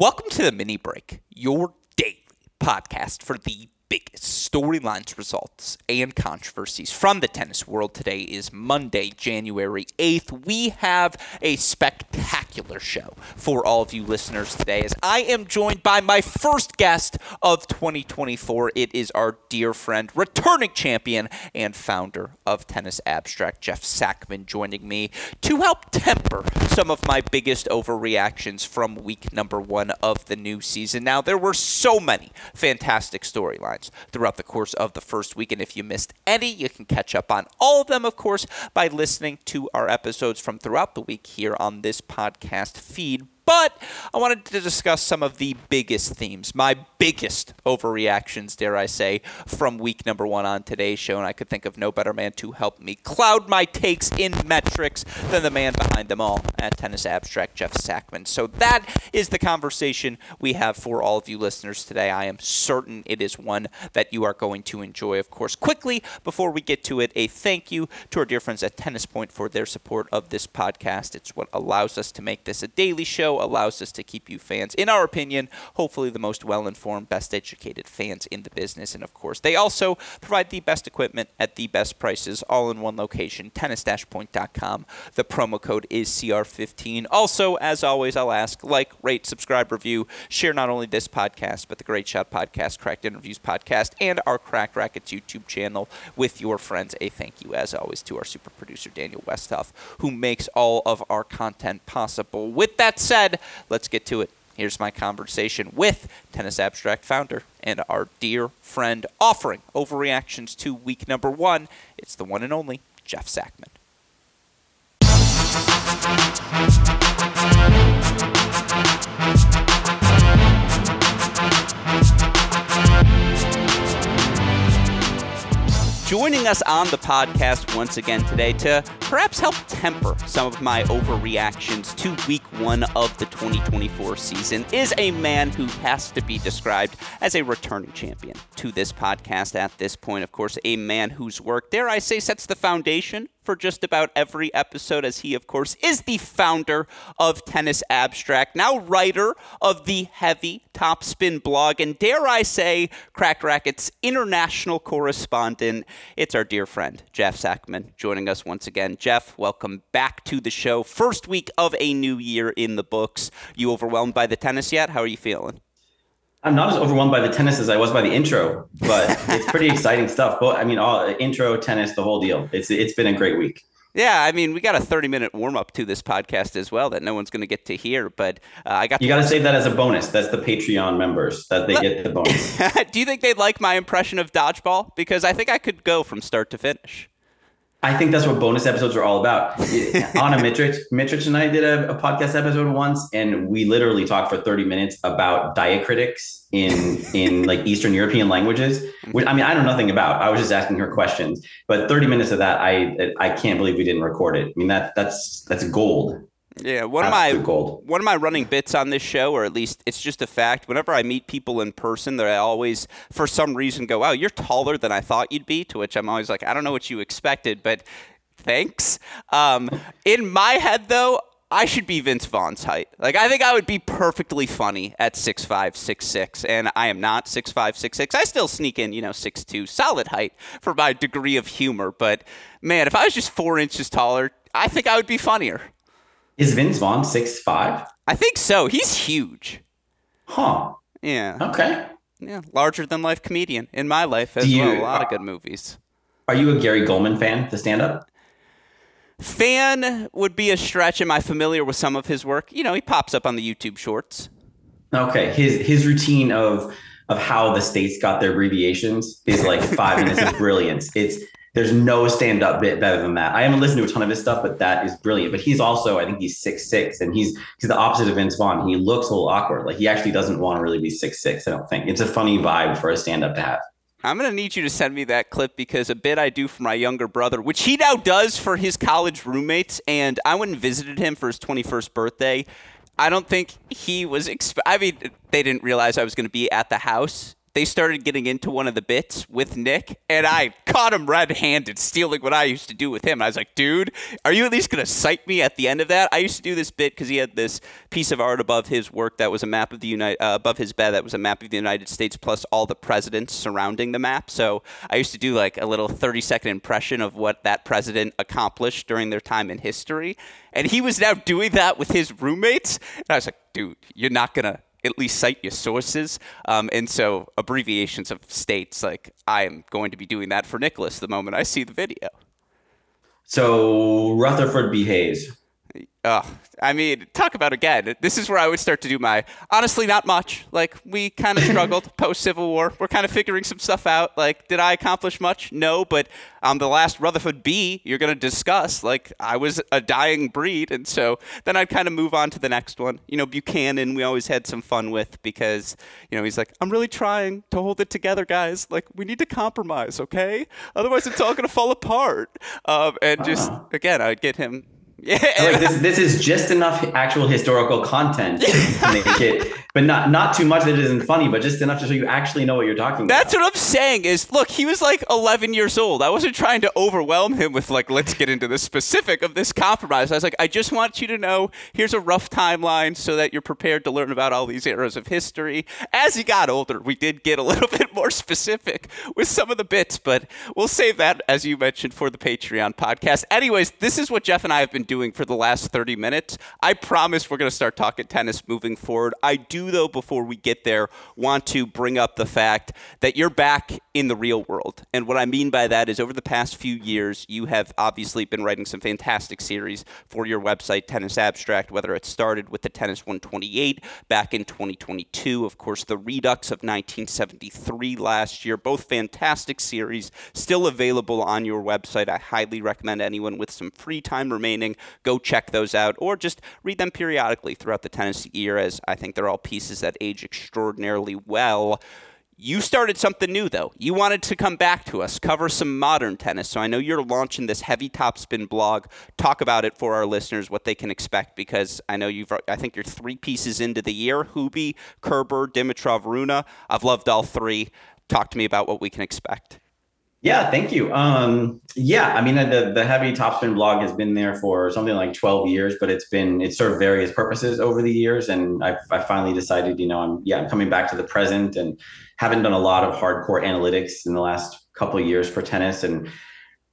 Welcome to the mini break, your daily podcast for the biggest storylines, results, and controversies from the tennis world. Today is Monday, January 8th. We have a spectacular show for all of you listeners today as I am joined by my first guest of 2024. It is our dear friend, returning champion, and founder of Tennis Abstract, Jeff Sackmann, joining me to help temper some of my biggest overreactions from week number one of the new season. Now, there were so many fantastic storylines throughout the course of the first week. And if you missed any, you can catch up on all of them, of course, by listening to our episodes from throughout the week here on this podcast feed. But I wanted to discuss some of the biggest themes, my biggest overreactions, dare I say, from week number one on today's show. And I could think of no better man to help me cloud my takes in metrics than the man behind them all at Tennis Abstract, Jeff Sackmann. So that is the conversation we have for all of you listeners today. I am certain it is one that you are going to enjoy, of course. Quickly, before we get to it, a thank you to our dear friends at Tennis Point for their support of this podcast. It's what allows us to make this a daily show allows us to keep you fans, in our opinion, hopefully the most well informed, best educated fans in the business. And of course, they also provide the best equipment at the best prices, all in one location, tennis point.com. The promo code is CR15. Also, as always, I'll ask like, rate, subscribe, review, share not only this podcast, but the Great Shot Podcast, Cracked Interviews Podcast, and our Cracked Racquets YouTube channel with your friends. A thank you, as always, to our super producer, Daniel Westhoff, who makes all of our content possible. With that said, let's get to it. Here's my conversation with Tennis Abstract founder and our dear friend offering overreactions to week number one. It's the one and only Jeff Sackmann. Joining us on the podcast once again today to perhaps help temper some of my overreactions to week one of the 2024 season is a man who has to be described as a returning champion to this podcast at this point. Of course, a man whose work, dare I say, sets the foundation for just about every episode, as he, of course, is the founder of Tennis Abstract, now writer of the Heavy Topspin blog, and dare I say, Cracked Racquets international correspondent. It's our dear friend, Jeff Sackmann, joining us once again. Jeff, welcome back to the show. First week of a new year in the books. You overwhelmed by the tennis yet? How are you feeling? I'm not as overwhelmed by the tennis as I was by the intro, but it's pretty exciting stuff. But I mean, all intro, tennis, the whole deal. It's it's been a great week. Yeah, I mean, we got a 30 minute warm up to this podcast as well that no one's going to get to hear. But uh, I got you got to save that as a bonus. That's the Patreon members that they get the bonus. Do you think they'd like my impression of dodgeball? Because I think I could go from start to finish. I think that's what bonus episodes are all about. Anna Mitrich, Mitrich and I did a, a, podcast episode once, and we literally talked for 30 minutes about diacritics in in like Eastern European languages. Which I mean, I know nothing about. I was just asking her questions, but 30 minutes of that, I I can't believe we didn't record it. I mean, that that's that's gold. Yeah, one of my one of my running bits on this show, or at least it's just a fact. Whenever I meet people in person, they always, for some reason, go, "Wow, you're taller than I thought you'd be." To which I'm always like, "I don't know what you expected, but thanks." Um, in my head, though, I should be Vince Vaughn's height. Like I think I would be perfectly funny at six five, six six, and I am not six five, six six. I still sneak in, you know, six two, solid height for my degree of humor. But man, if I was just four inches taller, I think I would be funnier. Is Vince Vaughn six five? I think so. He's huge. Huh. Yeah. Okay. Yeah, larger than life comedian in my life as you, well. A lot of uh, good movies. Are you a Gary Gulman fan? The stand up. Fan would be a stretch. Am I familiar with some of his work? You know, he pops up on the YouTube Shorts. Okay, his his routine of of how the states got their abbreviations is like five minutes of brilliance. It's there's no stand up bit better than that. I haven't listened to a ton of his stuff, but that is brilliant. But he's also, I think he's six six, and he's he's the opposite of Vince Vaughn. He looks a little awkward. Like he actually doesn't want to really be six six. I don't think it's a funny vibe for a stand up to have. I'm gonna need you to send me that clip because a bit I do for my younger brother, which he now does for his college roommates, and I went and visited him for his 21st birthday. I don't think he was. Exp- I mean, they didn't realize I was going to be at the house they started getting into one of the bits with Nick, and I caught him red handed stealing what I used to do with him. I was like, dude, are you at least going to cite me at the end of that? I used to do this bit because he had this piece of art above his work that was a map of the United, uh, above his bed that was a map of the United States plus all the presidents surrounding the map. So I used to do like a little 30 second impression of what that president accomplished during their time in history. And he was now doing that with his roommates. And I was like, dude, you're not going to at least cite your sources. Um, and so abbreviations of states, like I am going to be doing that for Nicholas the moment I see the video. So Rutherford B. Hayes. Oh, I mean, talk about again. This is where I would start to do my honestly not much. Like we kind of struggled post Civil War. We're kind of figuring some stuff out. Like, did I accomplish much? No, but um, the last Rutherford B you're gonna discuss. Like, I was a dying breed, and so then I'd kind of move on to the next one. You know, Buchanan. We always had some fun with because you know he's like, I'm really trying to hold it together, guys. Like, we need to compromise, okay? Otherwise, it's all gonna fall apart. Um, and just again, I'd get him yeah, like this, this is just enough actual historical content to make it, but not not too much that it isn't funny, but just enough to show you actually know what you're talking about. That's about. what I'm saying. Is look, he was like 11 years old. I wasn't trying to overwhelm him with like, let's get into the specific of this compromise. I was like, I just want you to know here's a rough timeline so that you're prepared to learn about all these eras of history. As he got older, we did get a little bit more specific with some of the bits, but we'll save that as you mentioned for the Patreon podcast. Anyways, this is what Jeff and I have been doing for the last 30 minutes. I promise we're going to start talking tennis moving forward. I do, though, before we get there, want to bring up the fact that you're back in the real world. And what I mean by that is over the past few years, you have obviously been writing some fantastic series for your website, Tennis Abstract, whether it started with the Tennis 128 back in 2022, of course, the Redux of 1973 last year, both fantastic series, still available on your website. I highly recommend anyone with some free time remaining go check those out or just read them periodically throughout the tennis year, as I think they're all pieces that age extraordinarily well. You started something new, though. You wanted to come back to us, cover some modern tennis. So I know you're launching this heavy topspin blog. Talk about it for our listeners, what they can expect, because I know you've, I think you're three pieces into the year Hubie, Kerber, Dimitrov, Rune. I've loved all three. Talk to me about what we can expect. Yeah, thank you. Um, yeah, I mean the the heavy topspin blog has been there for something like 12 years, but it's been it's served various purposes over the years, and I, I finally decided, you know, I'm yeah, I'm coming back to the present, and haven't done a lot of hardcore analytics in the last couple years for tennis, and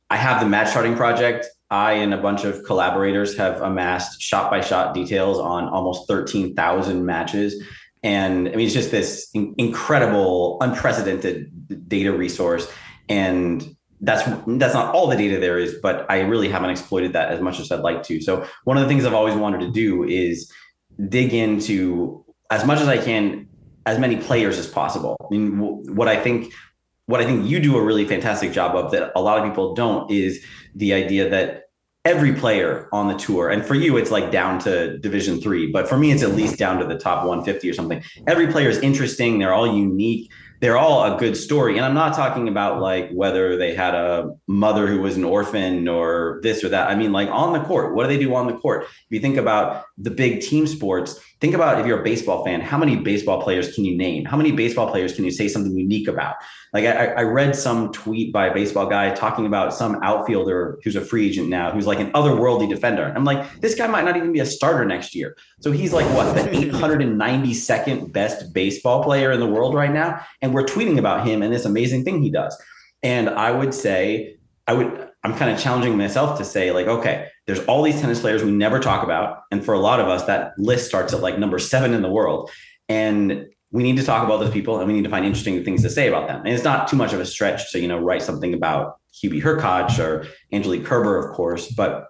I have the match charting project. I and a bunch of collaborators have amassed shot by shot details on almost 13,000 matches. And I mean, it's just this in- incredible, unprecedented data resource and that's that's not all the data there is but i really haven't exploited that as much as i'd like to. So one of the things i've always wanted to do is dig into as much as i can as many players as possible. I mean what i think what i think you do a really fantastic job of that a lot of people don't is the idea that every player on the tour and for you it's like down to division three but for me it's at least down to the top 150 or something. Every player is interesting. They're all unique they're all a good story. And I'm not talking about like whether they had a mother who was an orphan or this or that. I mean, like on the court, what do they do on the court? If you think about the big team sports, think about if you're a baseball fan, how many baseball players can you name? How many baseball players can you say something unique about? Like I, I read some tweet by a baseball guy talking about some outfielder who's a free agent now, who's like an otherworldly defender. I'm like, this guy might not even be a starter next year. So he's like what the 892nd best baseball player in the world right now, and we're tweeting about him and this amazing thing he does. And I would say, I would, I'm kind of challenging myself to say like, okay, there's all these tennis players we never talk about, and for a lot of us, that list starts at like number seven in the world, and we need to talk about those people and we need to find interesting things to say about them. And it's not too much of a stretch to, you know, write something about Hubie Hurkacz or Angelique Kerber, of course, but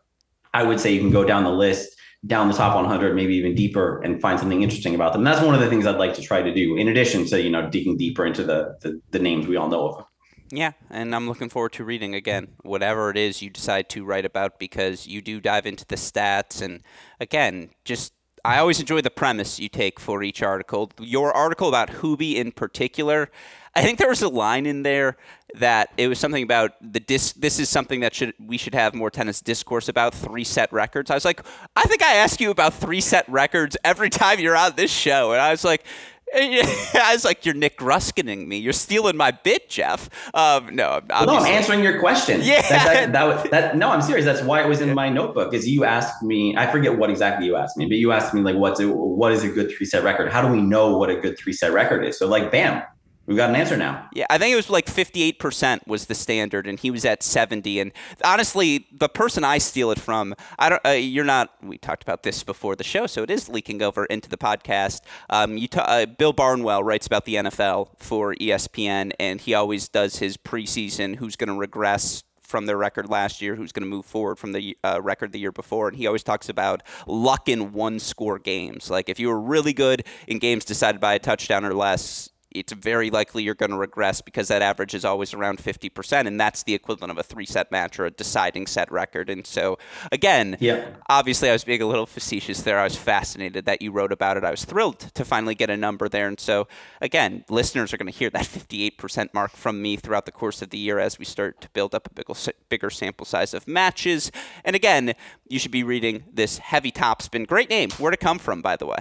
I would say you can go down the list, down the top 100, maybe even deeper and find something interesting about them. And that's one of the things I'd like to try to do in addition to, you know, digging deeper into the, the, the names we all know of. Yeah, and I'm looking forward to reading again whatever it is you decide to write about because you do dive into the stats and again, just I always enjoy the premise you take for each article. Your article about Hubie in particular, I think there was a line in there that it was something about the dis. This is something that should we should have more tennis discourse about three set records. I was like, I think I ask you about three set records every time you're on this show, and I was like, I was like, "You're Nick Ruskining me. You're stealing my bit, Jeff." Um, no, well, no, I'm answering your question. Yeah, that, that, that, that, no, I'm serious. That's why it was in my notebook. Is you asked me? I forget what exactly you asked me, but you asked me like, "What's a, what is a good three set record? How do we know what a good three set record is?" So like, bam, We've got an answer now. Yeah, I think it was like 58% was the standard, and he was at 70. And honestly, the person I steal it from, I don't. Uh, you're not. We talked about this before the show, so it is leaking over into the podcast. Um, you, uh, Bill Barnwell writes about the NFL for ESPN, and he always does his preseason. Who's going to regress? From their record last year, who's going to move forward from the uh, record the year before. And he always talks about luck in one score games. Like if you were really good in games decided by a touchdown or less, it's very likely you're going to regress because that average is always around 50%, and that's the equivalent of a three set match or a deciding set record. And so, again, yeah. obviously, I was being a little facetious there. I was fascinated that you wrote about it. I was thrilled to finally get a number there. And so, again, listeners are going to hear that 58% mark from me throughout the course of the year as we start to build up a bigger, bigger sample size of matches. And again, you should be reading this heavy topspin. Great name. Where'd it come from, by the way?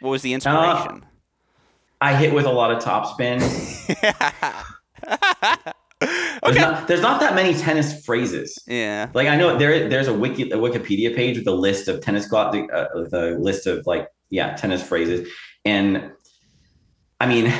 What was the inspiration? Uh, I hit with a lot of topspin. There's, not, there's not that many tennis phrases. Yeah. Like I know there there's a wiki a Wikipedia page with a list of tennis club the, uh, the list of like yeah tennis phrases and I mean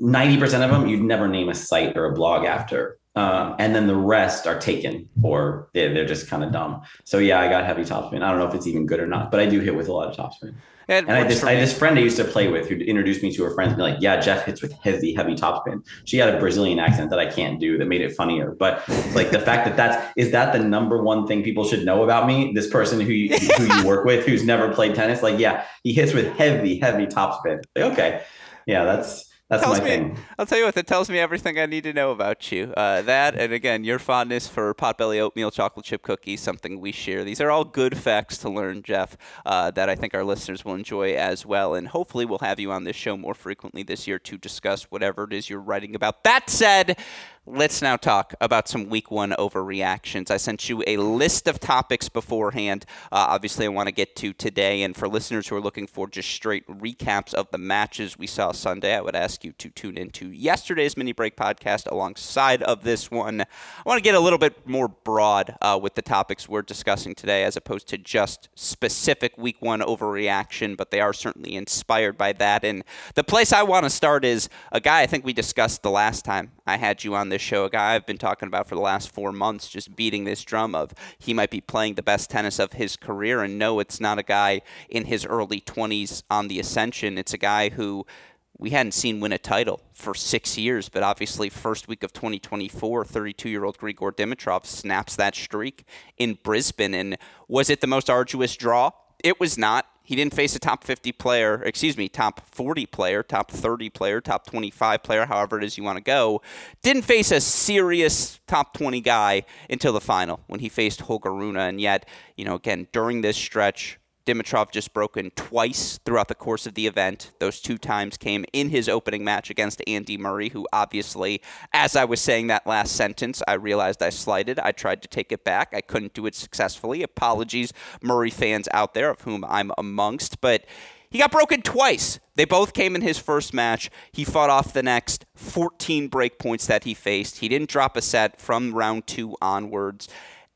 90% of them you'd never name a site or a blog after. Uh, and then the rest are taken or they're, they're just kind of dumb. So yeah, I got heavy topspin. I don't know if it's even good or not, but I do hit with a lot of topspin. It and I just I had this friend I used to play with who introduced me to her friends and be like, yeah, Jeff hits with heavy, heavy topspin. She had a Brazilian accent that I can't do that made it funnier. But like the fact that that's is that the number one thing people should know about me? This person who you, who you work with who's never played tennis, like, yeah, he hits with heavy, heavy topspin. Like, okay, yeah, that's that's tells my me, thing. I'll tell you what, that tells me everything I need to know about you. Uh, that, and again, your fondness for potbelly oatmeal chocolate chip cookies, something we share. These are all good facts to learn, Jeff, uh, that I think our listeners will enjoy as well. And hopefully, we'll have you on this show more frequently this year to discuss whatever it is you're writing about. That said, let's now talk about some week one overreactions. I sent you a list of topics beforehand. Uh, obviously, I want to get to today. And for listeners who are looking for just straight recaps of the matches we saw Sunday, I would ask you to tune into yesterday's mini break podcast alongside of this one. I want to get a little bit more broad uh, with the topics we're discussing today as opposed to just specific week one overreaction, but they are certainly inspired by that. And the place I want to start is a guy I think we discussed the last time I had you on this show, a guy I've been talking about for the last four months, just beating this drum of he might be playing the best tennis of his career. And no, it's not a guy in his early 20s on the ascension. It's a guy who we hadn't seen win a title for six years, but obviously, first week of 2024, 32 year old Grigor Dimitrov snaps that streak in Brisbane. And was it the most arduous draw? It was not. He didn't face a top 50 player, excuse me, top 40 player, top 30 player, top 25 player, however it is you want to go. Didn't face a serious top 20 guy until the final when he faced Holger Rune. And yet, you know, again, during this stretch, Dimitrov just broken twice throughout the course of the event. Those two times came in his opening match against Andy Murray, who obviously, as I was saying that last sentence, I realized I slighted. I tried to take it back. I couldn't do it successfully. Apologies, Murray fans out there, of whom I'm amongst. But he got broken twice. They both came in his first match. He fought off the next 14 break points that he faced. He didn't drop a set from round two onwards.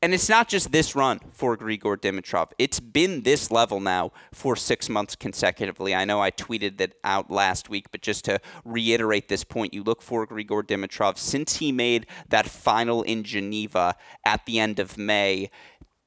And it's not just this run for Grigor Dimitrov. It's been this level now for six months consecutively. I know I tweeted that out last week, but just to reiterate this point, you look for Grigor Dimitrov since he made that final in Geneva at the end of May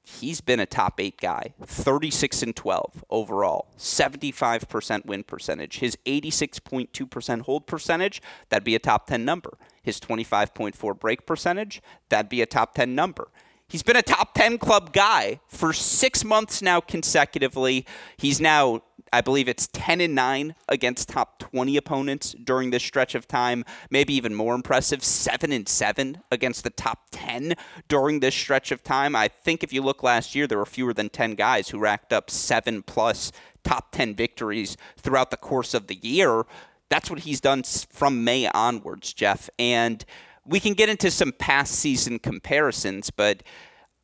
he's been a top eight guy 36 and 12 overall 75% win percentage his 86.2% hold percentage that'd be a top 10 number his 25.4 break percentage that'd be a top 10 number He's been a top 10 club guy for six months now consecutively. He's now, I believe it's 10 and 9 against top 20 opponents during this stretch of time. Maybe even more impressive, 7 and 7 against the top 10 during this stretch of time. I think if you look last year, there were fewer than 10 guys who racked up 7 plus top 10 victories throughout the course of the year. That's what he's done from May onwards, Jeff. And we can get into some past season comparisons, but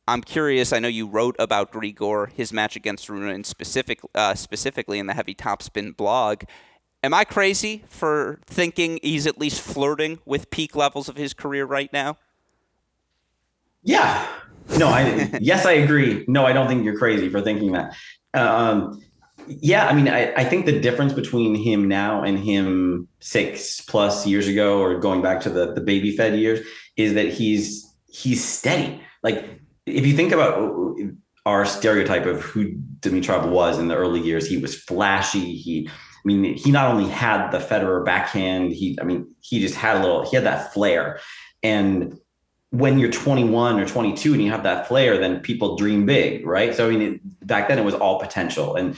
I'm curious. I know you wrote about Grigor, his match against Rune, specific, uh, specifically in the heavy topspin blog. Am I crazy for thinking he's at least flirting with peak levels of his career right now? Yeah. No, I yes, I agree. No, I don't think you're crazy for thinking that. Um, yeah, I mean, I, I think the difference between him now and him six plus years ago, or going back to the the baby fed years, is that he's he's steady. Like if you think about our stereotype of who Dimitrov was in the early years, he was flashy. He, I mean, he not only had the Federer backhand, he, I mean, he just had a little, he had that flair. And when you're 21 or 22 and you have that flair, then people dream big, right? So I mean, it, back then it was all potential, and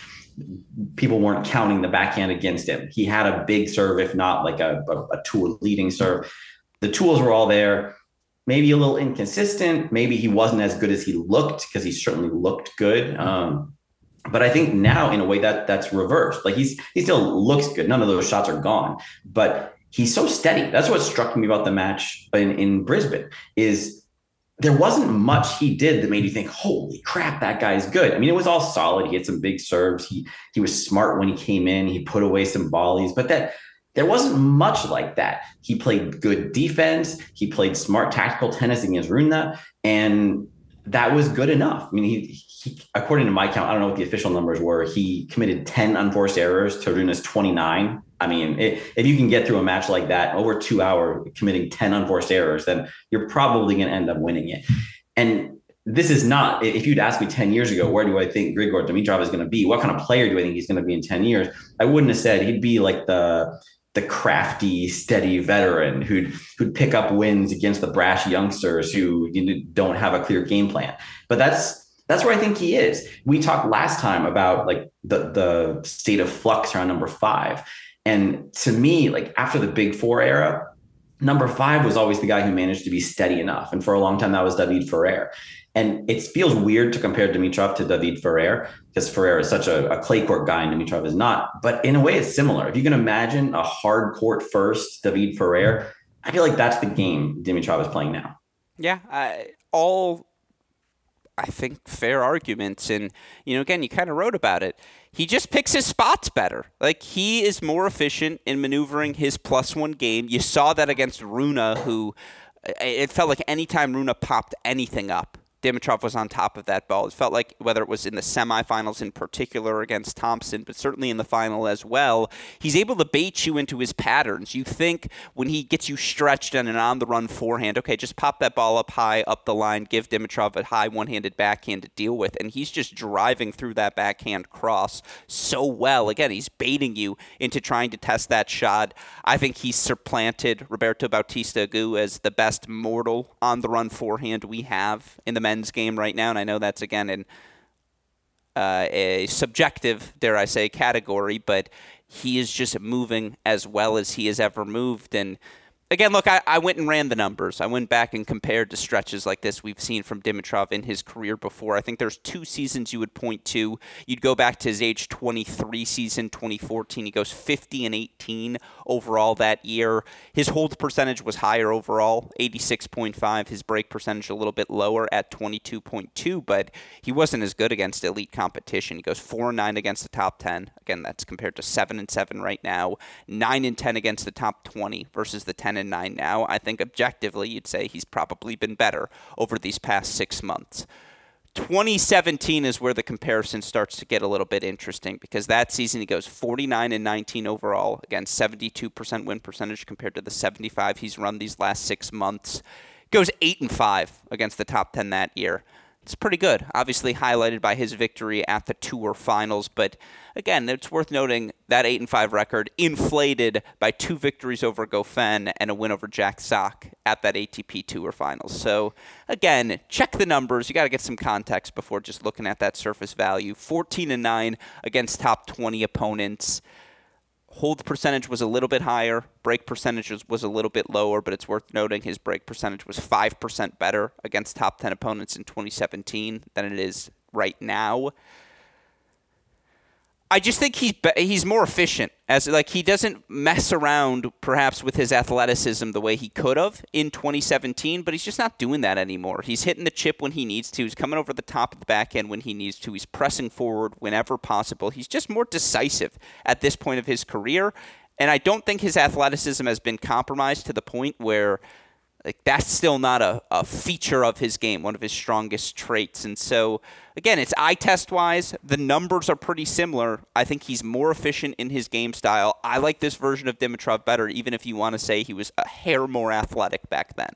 people weren't counting the backhand against him. He had a big serve, if not like a, a, a tool leading serve. The tools were all there. Maybe a little inconsistent. Maybe he wasn't as good as he looked because he certainly looked good. Um, but I think now, in a way, that that's reversed. Like he's he still looks good. None of those shots are gone, but he's so steady. That's what struck me about the match in, in Brisbane is there wasn't much he did that made you think, holy crap, that guy's good. I mean, it was all solid. He had some big serves. He he was smart when he came in. He put away some volleys, but that there wasn't much like that. He played good defense. He played smart tactical tennis against Rune, and that was good enough. I mean, he, he, according to my count, I don't know what the official numbers were. He committed 10 unforced errors to Rune's 29. I mean, it, if you can get through a match like that over two hours, committing 10 unforced errors, then you're probably going to end up winning it. And this is not, if you'd asked me 10 years ago, where do I think Grigor Dimitrov is going to be? What kind of player do I think he's going to be in 10 years? I wouldn't have said he'd be like the, the crafty, steady veteran who'd who'd pick up wins against the brash youngsters who you know, don't have a clear game plan. But that's that's where I think he is. We talked last time about like the the state of flux around number five, and to me, like after the Big Four era, number five was always the guy who managed to be steady enough, and for a long time that was David Ferrer. And it feels weird to compare Dimitrov to David Ferrer because Ferrer is such a, a, clay court guy and Dimitrov is not. But in a way, it's similar. If you can imagine a hard court first David Ferrer, I feel like that's the game Dimitrov is playing now. Yeah, all I think fair arguments. And, you know, again, you kind of wrote about it. He just picks his spots better. Like, he is more efficient in maneuvering his plus one game. You saw that against Rune, who it felt like anytime Rune popped anything up, Dimitrov was on top of that ball. It felt like whether it was in the semifinals in particular against Thompson, but certainly in the final as well, he's able to bait you into his patterns. You think when he gets you stretched on an on the run forehand, okay, just pop that ball up high, up the line, give Dimitrov a high one handed backhand to deal with. And he's just driving through that backhand cross so well. Again, he's baiting you into trying to test that shot. I think he's supplanted Roberto Bautista Agut as the best mortal on the run forehand we have in the men's game right now, and I know that's again in uh, a subjective, dare I say, category, but he is just moving as well as he has ever moved, and again, look, I, I went and ran the numbers. I went back and compared to stretches like this we've seen from Dimitrov in his career before. I think there's two seasons you would point to. You'd go back to his age 23 season, 2014. He goes 50 and 18 overall that year. His hold percentage was higher overall, 86.5. His break percentage a little bit lower at 22.2, but he wasn't as good against elite competition. He goes 4 and 9 against the top 10. Again, that's compared to 7 and 7 right now, 9 and 10 against the top 20 versus the 10 and 9 now. I think objectively, you'd say he's probably been better over these past six months. 2017 is where the comparison starts to get a little bit interesting because that season he goes 49 and 19 overall, again 72% win percentage compared to the 75 he's run these last 6 months. Goes 8 and 5 against the top 10 that year it's pretty good. Obviously highlighted by his victory at the Tour Finals, but again, it's worth noting that eight and five record inflated by two victories over Goffin and a win over Jack Sock at that ATP Tour Finals. So again, check the numbers. You got to get some context before just looking at that surface value. 14 and nine against top 20 opponents hold percentage was a little bit higher, break percentage was a little bit lower, but it's worth noting his break percentage was 5% better against top 10 opponents in 2017 than it is right now. I just think he's be- he's more efficient as like he doesn't mess around perhaps with his athleticism the way he could have in 2017, but he's just not doing that anymore. He's hitting the chip when he needs to. He's coming over the top of the backhand when he needs to. He's pressing forward whenever possible. He's just more decisive at this point of his career, and I don't think his athleticism has been compromised to the point where like that's still not a, a feature of his game, one of his strongest traits. And so again, it's eye test wise, the numbers are pretty similar. I think he's more efficient in his game style. I like this version of Dimitrov better, even if you want to say he was a hair more athletic back then.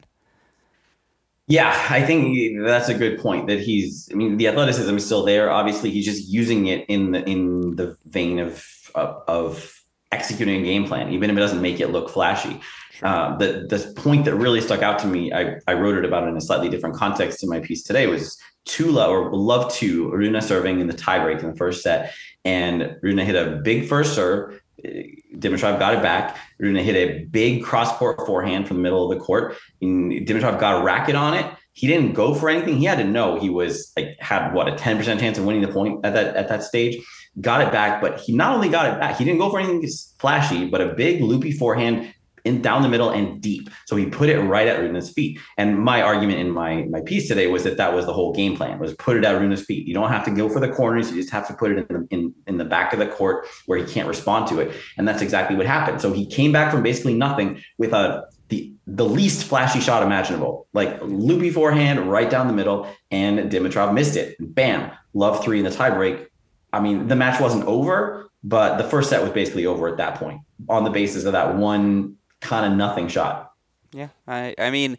Yeah, I think that's a good point. That he's, I mean, the athleticism is still there. Obviously, he's just using it in the in the vein of of, of executing a game plan, even if it doesn't make it look flashy. Uh, the the point that really stuck out to me, I, I wrote it about in a slightly different context in my piece today, was Tula or love to Rune serving in the tiebreak in the first set. And Rune hit a big first serve. Dimitrov got it back. Rune hit a big cross court forehand from the middle of the court. And Dimitrov got a racket on it. He didn't go for anything. He had to know he was like had what a 10% chance of winning the point at that at that stage. Got it back, but he not only got it back, he didn't go for anything flashy, but a big loopy forehand in down the middle and deep. So he put it right at Rune's feet. And my argument in my my piece today was that that was the whole game plan was put it at Rune's feet. You don't have to go for the corners. You just have to put it in the, in, in the back of the court where he can't respond to it. And that's exactly what happened. So he came back from basically nothing with a the the least flashy shot imaginable, like loopy forehand right down the middle, and Dimitrov missed it. Bam, love three in the tiebreak. I mean, the match wasn't over, but the first set was basically over at that point on the basis of that one kind of nothing shot. Yeah, I I mean,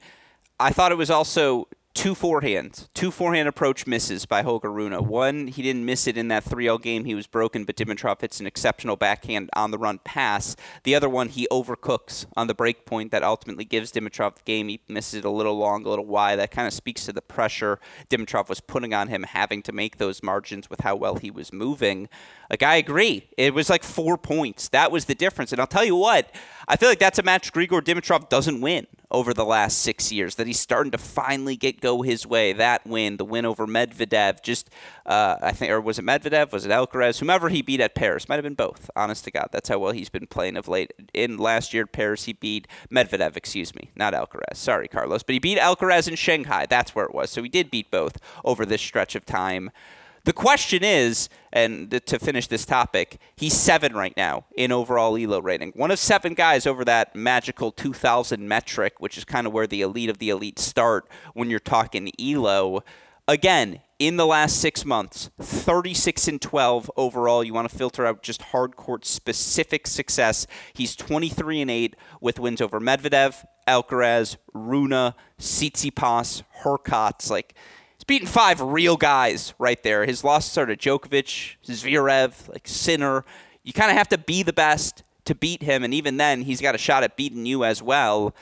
I thought it was also two forehands, two forehand approach misses by Holger Rune. One, he didn't miss it in that 3-0 game. He was broken, but Dimitrov hits an exceptional backhand on the run pass. The other one, he overcooks on the break point that ultimately gives Dimitrov the game. He misses it a little long, a little wide. That kind of speaks to the pressure Dimitrov was putting on him, having to make those margins with how well he was moving. Like, I agree. It was like four points. That was the difference. And I'll tell you what, I feel like that's a match Grigor Dimitrov doesn't win over the last six years. That he's starting to finally get go his way. That win, the win over Medvedev, just uh, I think, or was it Medvedev? Was it Alcaraz? Whomever he beat at Paris, might have been both. Honest to God, that's how well he's been playing of late. In last year Paris, he beat Medvedev. Excuse me, not Alcaraz. Sorry, Carlos, but he beat Alcaraz in Shanghai. That's where it was. So he did beat both over this stretch of time. The question is, and to finish this topic, he's seven right now in overall ELO rating. One of seven guys over that magical 2,000 metric, which is kind of where the elite of the elite start when you're talking ELO. Again, in the last six months, 36 and 12 overall. You want to filter out just hard court specific success. He's 23 and 8 with wins over Medvedev, Alcaraz, Rune, Tsitsipas, Hurkacz. Like, He's beaten five real guys right there. His losses are to Djokovic, Zverev, like Sinner. You kind of have to be the best to beat him, and even then, he's got a shot at beating you as well.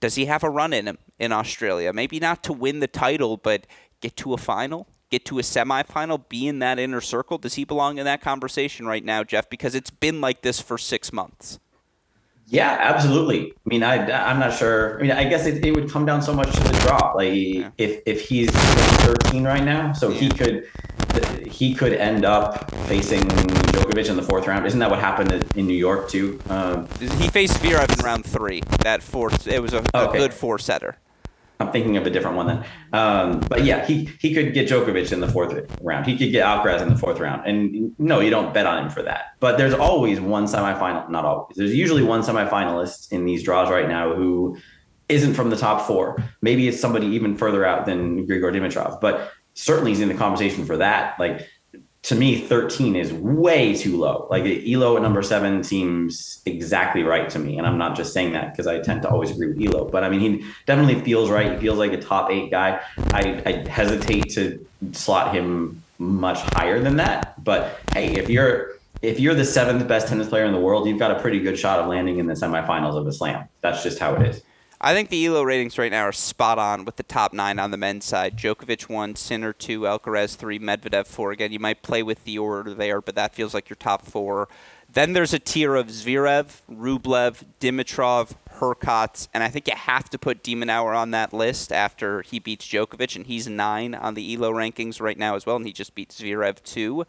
Does he have a run in him in Australia? Maybe not to win the title, but get to a final, get to a semifinal, be in that inner circle. Does he belong in that conversation right now, Jeff? Because it's been like this for six months. Yeah, absolutely. I mean, I I'm not sure. I mean, I guess it, it would come down so much to the draw. Like yeah. if if he's 13 right now, so yeah. he could he could end up facing Djokovic in the fourth round. Isn't that what happened in New York too? Um, he faced Zverev in round three. That fourth, it was a, a okay. good four setter. I'm thinking of a different one then. Um, but yeah, he he could get Djokovic in the fourth round. He could get Alcaraz in the fourth round. And no, you don't bet on him for that. But there's always one semifinal, not always. There's usually one semifinalist in these draws right now who isn't from the top four. Maybe it's somebody even further out than Grigor Dimitrov, but certainly he's in the conversation for that. Like to me, 13 is way too low. Like Elo at number seven seems exactly right to me. And I'm not just saying that because I tend to always agree with Elo, but I mean, he definitely feels right. He feels like a top eight guy. I, I hesitate to slot him much higher than that. But hey, if you're, if you're the seventh best tennis player in the world, you've got a pretty good shot of landing in the semifinals of a slam. That's just how it is. I think the ELO ratings right now are spot on with the top nine on the men's side. Djokovic one, Sinner two, Alcaraz three, Medvedev four. Again, you might play with the order there, but that feels like your top four. Then there's a tier of Zverev, Rublev, Dimitrov, Hurkacz, and I think you have to put de Minaur on that list after he beats Djokovic, and he's nine on the ELO rankings right now as well, and he just beat Zverev too.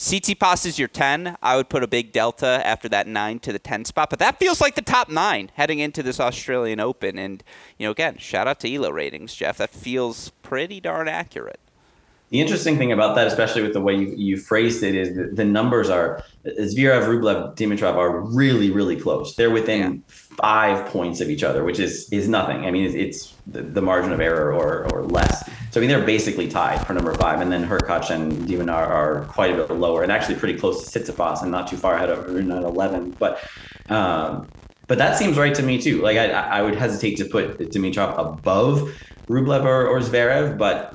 Tsitsipas is your 10. I would put a big delta after that 9 to the 10 spot, but that feels like the top 9 heading into this Australian Open. And, you know, again, shout out to ELO ratings, Jeff. That feels pretty darn accurate. The interesting thing about that, especially with the way you, you phrased it, is the, the numbers are Zverev, Rublev, Dimitrov are really, really close. They're within yeah. five points of each other, which is is nothing. I mean, it's, it's the, the, margin of error or, or less. So I mean, they're basically tied for number five, and then Hurkacz and de are quite a bit lower, and actually pretty close to Tsitsipas, and not too far ahead of Rune at eleven. But um, but that seems right to me too. Like I, I would hesitate to put Dimitrov above Rublev or, or Zverev, but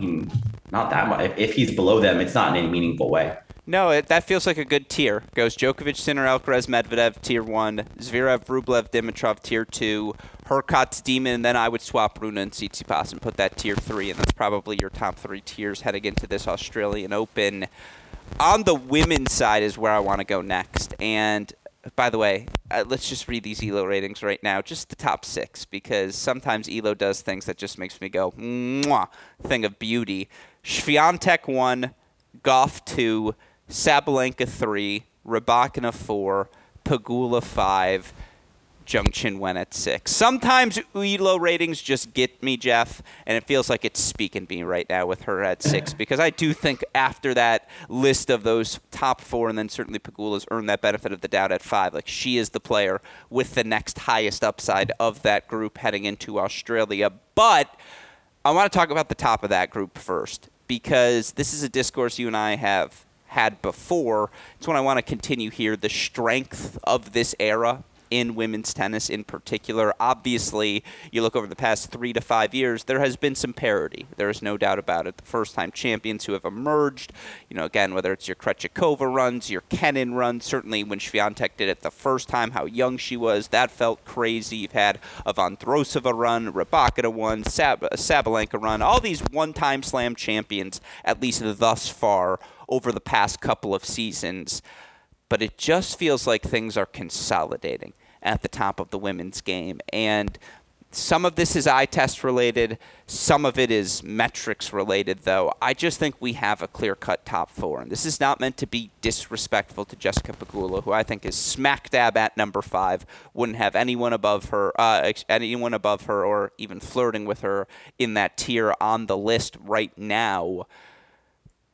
not that much. If, if he's below them, it's not in any meaningful way. No, it, that feels like a good tier. Goes Djokovic, Sinner, Alcaraz, Medvedev, tier one. Zverev, Rublev, Dimitrov, tier two. Hurkacz, Demon, and then I would swap Rune and Tsitsipas and put that tier three, and that's probably your top three tiers heading into this Australian Open. On the women's side is where I want to go next, and by the way, uh, let's just read these Elo ratings right now, just the top six, because sometimes Elo does things that just makes me go, mwah, thing of beauty. Swiatek 1, Gauff 2, Sabalenka 3, Rybakina 4, Pegula 5, Zheng Qinwen at 6. Sometimes ELO ratings just get me, Jeff, and it feels like it's speaking to me right now with her at 6 because I do think after that list of those top four, and then certainly Pegula's earned that benefit of the doubt at 5, like she is the player with the next highest upside of that group heading into Australia. But I want to talk about the top of that group first because this is a discourse you and I have had before. It's one I want to continue here. The strength of this era in women's tennis in particular. Obviously, you look over the past three to five years, there has been some parity. There is no doubt about it. The first time champions who have emerged, you know, again, whether it's your Krejcikova runs, your Kenin runs, certainly when Swiatek did it the first time, how young she was, that felt crazy. You've had a Vondrousova run, Rybakina one, Sab- Sabalenka run, all these one-time slam champions, at least thus far, over the past couple of seasons but it just feels like things are consolidating at the top of the women's game. And some of this is eye test related, some of it is metrics related, though. I just think we have a clear cut top four. And this is not meant to be disrespectful to Jessica Pegula, who I think is smack dab at number five. Wouldn't have anyone above her, uh, anyone above her, or even flirting with her in that tier on the list right now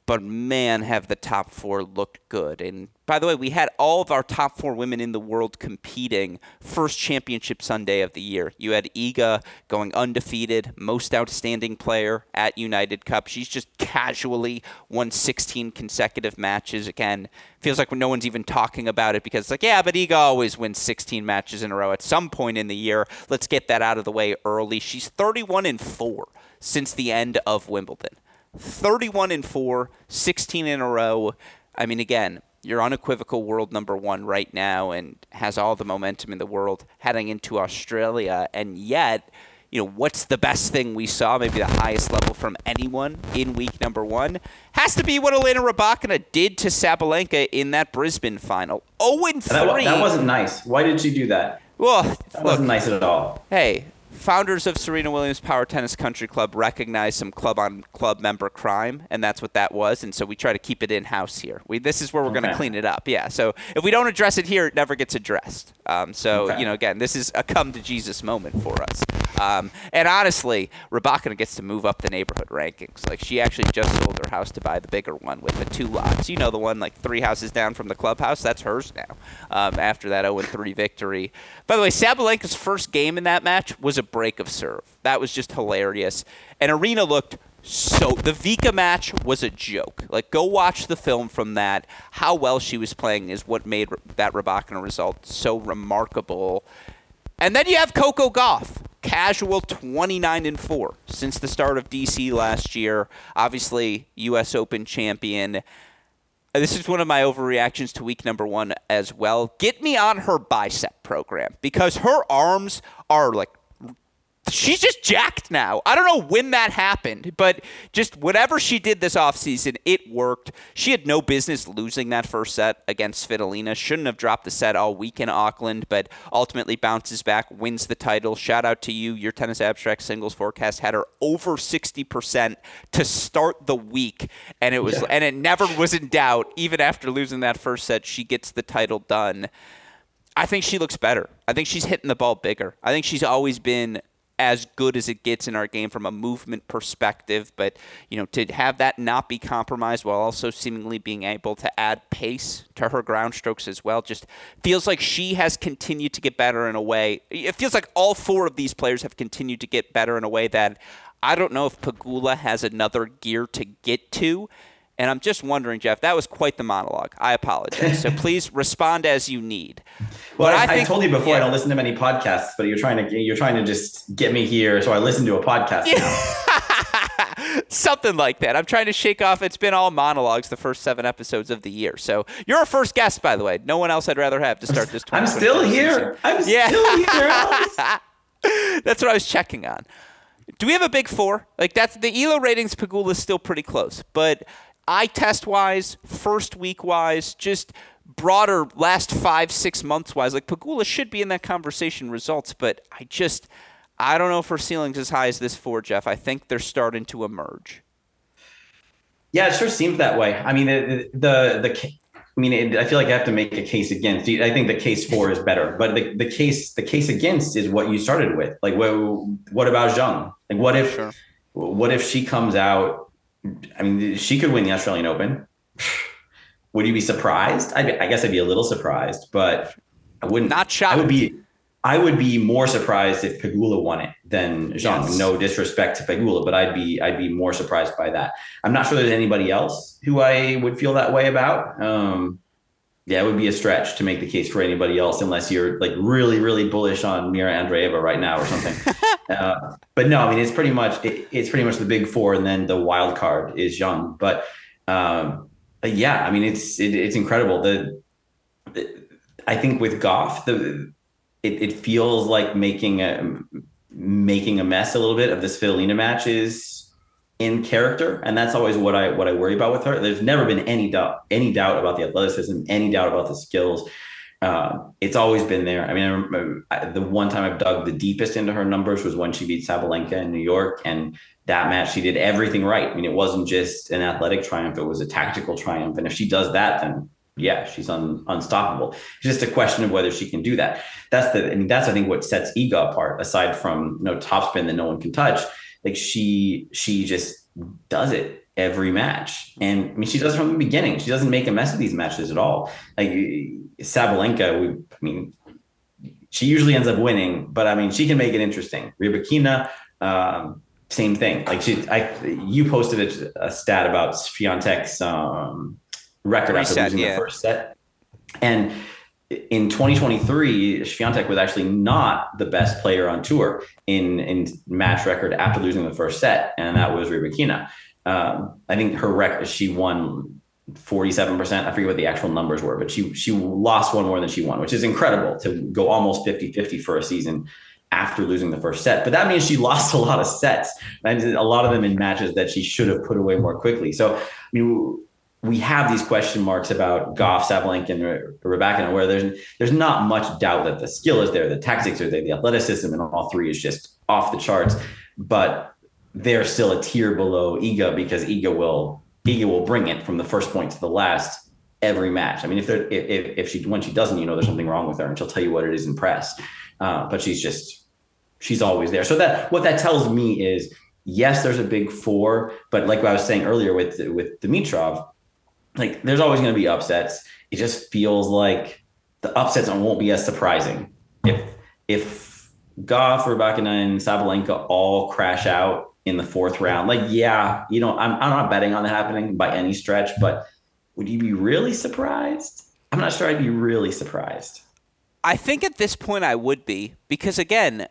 but man, have the top four looked good. And by the way, we had all of our top four women in the world competing first championship Sunday of the year. You had Iga going undefeated, most outstanding player at United Cup. She's just casually won 16 consecutive matches. Again, feels like no one's even talking about it because it's like, yeah, but Iga always wins 16 matches in a row at some point in the year. Let's get that out of the way early. She's 31 and 4 since the end of Wimbledon. 31 and 4, 16 in a row. I mean, again, you're unequivocal world number one right now and has all the momentum in the world heading into Australia. And yet, you know, what's the best thing we saw, maybe the highest level from anyone in week number one, has to be what Elena Rybakina did to Sabalenka in that Brisbane final. 0 3. That, that wasn't nice. Why did she do that? Well, that look, wasn't nice at all. Hey, founders of Serena Williams Power Tennis Country Club recognized some club on club member crime, and that's what that was. And so we try to keep it in house here. We this is where we're okay. going to clean it up. Yeah. So if we don't address it here, it never gets addressed. Um, so okay. you know, again, this is a come to Jesus moment for us. Um, and honestly, Rybakina gets to move up the neighborhood rankings. Like she actually just sold her house to buy the bigger one with the two lots. You know, the one like three houses down from the clubhouse. That's hers now. Um, after that 0-3 victory. By the way, Sabalenka's first game in that match was a break of serve. That was just hilarious. And Arina looked so the Vika match was a joke. Like, go watch the film from that. How well she was playing is what made that Rybakina result so remarkable. And then you have Coco Gauff, casual 29 and 4 since the start of DC last year. Obviously, US Open champion. Uh, this is one of my overreactions to week number 1 as well. Get me on her bicep program because her arms are like she's just jacked now. I don't know when that happened, but just whatever she did this offseason, it worked. She had no business losing that first set against Svitolina. Shouldn't have dropped the set all week in Auckland, but ultimately bounces back, wins the title. Shout out to you. Your tennis abstract singles forecast had her over 60% to start the week, and it was yeah. and it never was in doubt even after losing that first set, she gets the title done. I think she looks better. I think she's hitting the ball bigger. I think she's always been as good as it gets in our game from a movement perspective. But, you know, to have that not be compromised while also seemingly being able to add pace to her ground strokes as well just feels like she has continued to get better in a way. It feels like all four of these players have continued to get better in a way that I don't know if Pegula has another gear to get to. And I'm just wondering, Jeff, that was quite the monologue. I apologize. So please respond as you need. Well, I, I, think, I, told you before yeah. I don't listen to many podcasts, but you're trying to you're trying to just get me here, so I listen to a podcast now. Something like that. I'm trying to shake off. It's been all monologues the first seven episodes of the year. So you're our first guest, by the way. No one else I'd rather have to start this. I'm still here. I'm yeah. still here. That's what I was checking on. Do we have a big four? Like that's the Elo ratings. Pegula is still pretty close, but eye test wise, first week wise, just broader last five, six months wise, like Pegula should be in that conversation results, but I just I don't know if her ceiling's as high as this for Jeff. I think they're starting to emerge. Yeah, it sure seems that way. I mean, the the, the I mean, it, I feel like I have to make a case against. I think the case for is better, but the, the case the case against is what you started with. Like, what what about Zheng? Like, what if sure. what if she comes out I mean, she could win the Australian Open. Would you be surprised? I, I, guess I'd be a little surprised, but I wouldn't. Not shocked. I would be. I would be more surprised if Pegula won it than Zheng. Yes. No disrespect to Pegula, but I'd be I'd be more surprised by that. I'm not sure there's anybody else who I would feel that way about. Um, yeah, it would be a stretch to make the case for anybody else unless you're like really, really bullish on Mira Andreeva right now or something. uh, but no, I mean it's pretty much it, it's pretty much the big four, and then the wild card is Zheng. But um, yeah, I mean it's it, it's incredible. The, the, I think with Gauff, the it, it feels like making a making a mess a little bit of this Svitolina match is in character, and that's always what I what I worry about with her. There's never been any doubt any doubt about the athleticism, any doubt about the skills. Uh, it's always been there. I mean, I remember the one time I've dug the deepest into her numbers was when she beat Sabalenka in New York, and that match she did everything right. I mean, it wasn't just an athletic triumph; it was a tactical triumph. And if she does that, then yeah, she's un, unstoppable. It's just a question of whether she can do that. That's the, I mean, that's I think what sets Iga apart. Aside from you know topspin that no one can touch, like she she just does it every match. And I mean, she does it from the beginning. She doesn't make a mess of these matches at all. Like Sabalenka, we, I mean, she usually ends up winning, but I mean, she can make it interesting. Rybakina, um, same thing. Like she, I, you posted a, a stat about Swiatek's um, record Reset, after losing yeah. the first set, and in 2023, Swiatek was actually not the best player on tour in in match record after losing the first set, and that was Rybakina. Um, I think her record she won 47%. I forget what the actual numbers were, but she she lost one more than she won, which is incredible to go almost 50-50 for a season after losing the first set. But that means she lost a lot of sets, and a lot of them in matches that she should have put away more quickly. So I mean we have these question marks about Gauff, Sabalenka, and Rybakina, where there's there's not much doubt that the skill is there, the tactics are there, the athleticism, and all three is just off the charts. But they're still a tier below Iga because Iga will Iga will bring it from the first point to the last every match. I mean, if there if if she when she doesn't, you know, there's something wrong with her, and she'll tell you what it is in press. Uh, but she's just she's always there. So that what that tells me is yes, there's a big four, but like I was saying earlier with with Dimitrov like there's always going to be upsets. It just feels like the upsets won't be as surprising. If if Gauff, Rybakina, and Sabalenka all crash out in the fourth round, like yeah, you know, I'm I'm not betting on that happening by any stretch, but would you be really surprised? I'm not sure I'd be really surprised. I think at this point I would be because again,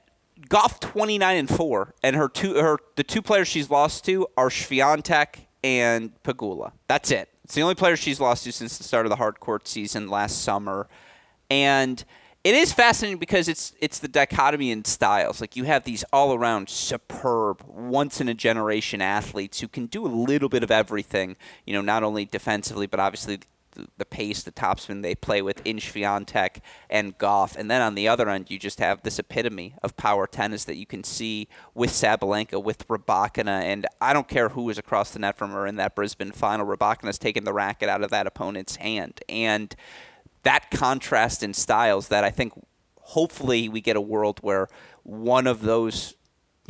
Gauff 29 and 4 and her two her the two players she's lost to are Swiatek and Pegula. That's it. It's the only player she's lost to since the start of the hard court season last summer. And it is fascinating because it's it's the dichotomy in styles. Like you have these all around superb, once in a generation athletes who can do a little bit of everything. You know, not only defensively but obviously the, pace, the topspin they play with in Swiatek and Gauff. And then on the other end, you just have this epitome of power tennis that you can see with Sabalenka, with Rybakina. And I don't care who is across the net from her in that Brisbane final. Rybakina's taken the racket out of that opponent's hand. And that contrast in styles that I think hopefully we get a world where one of those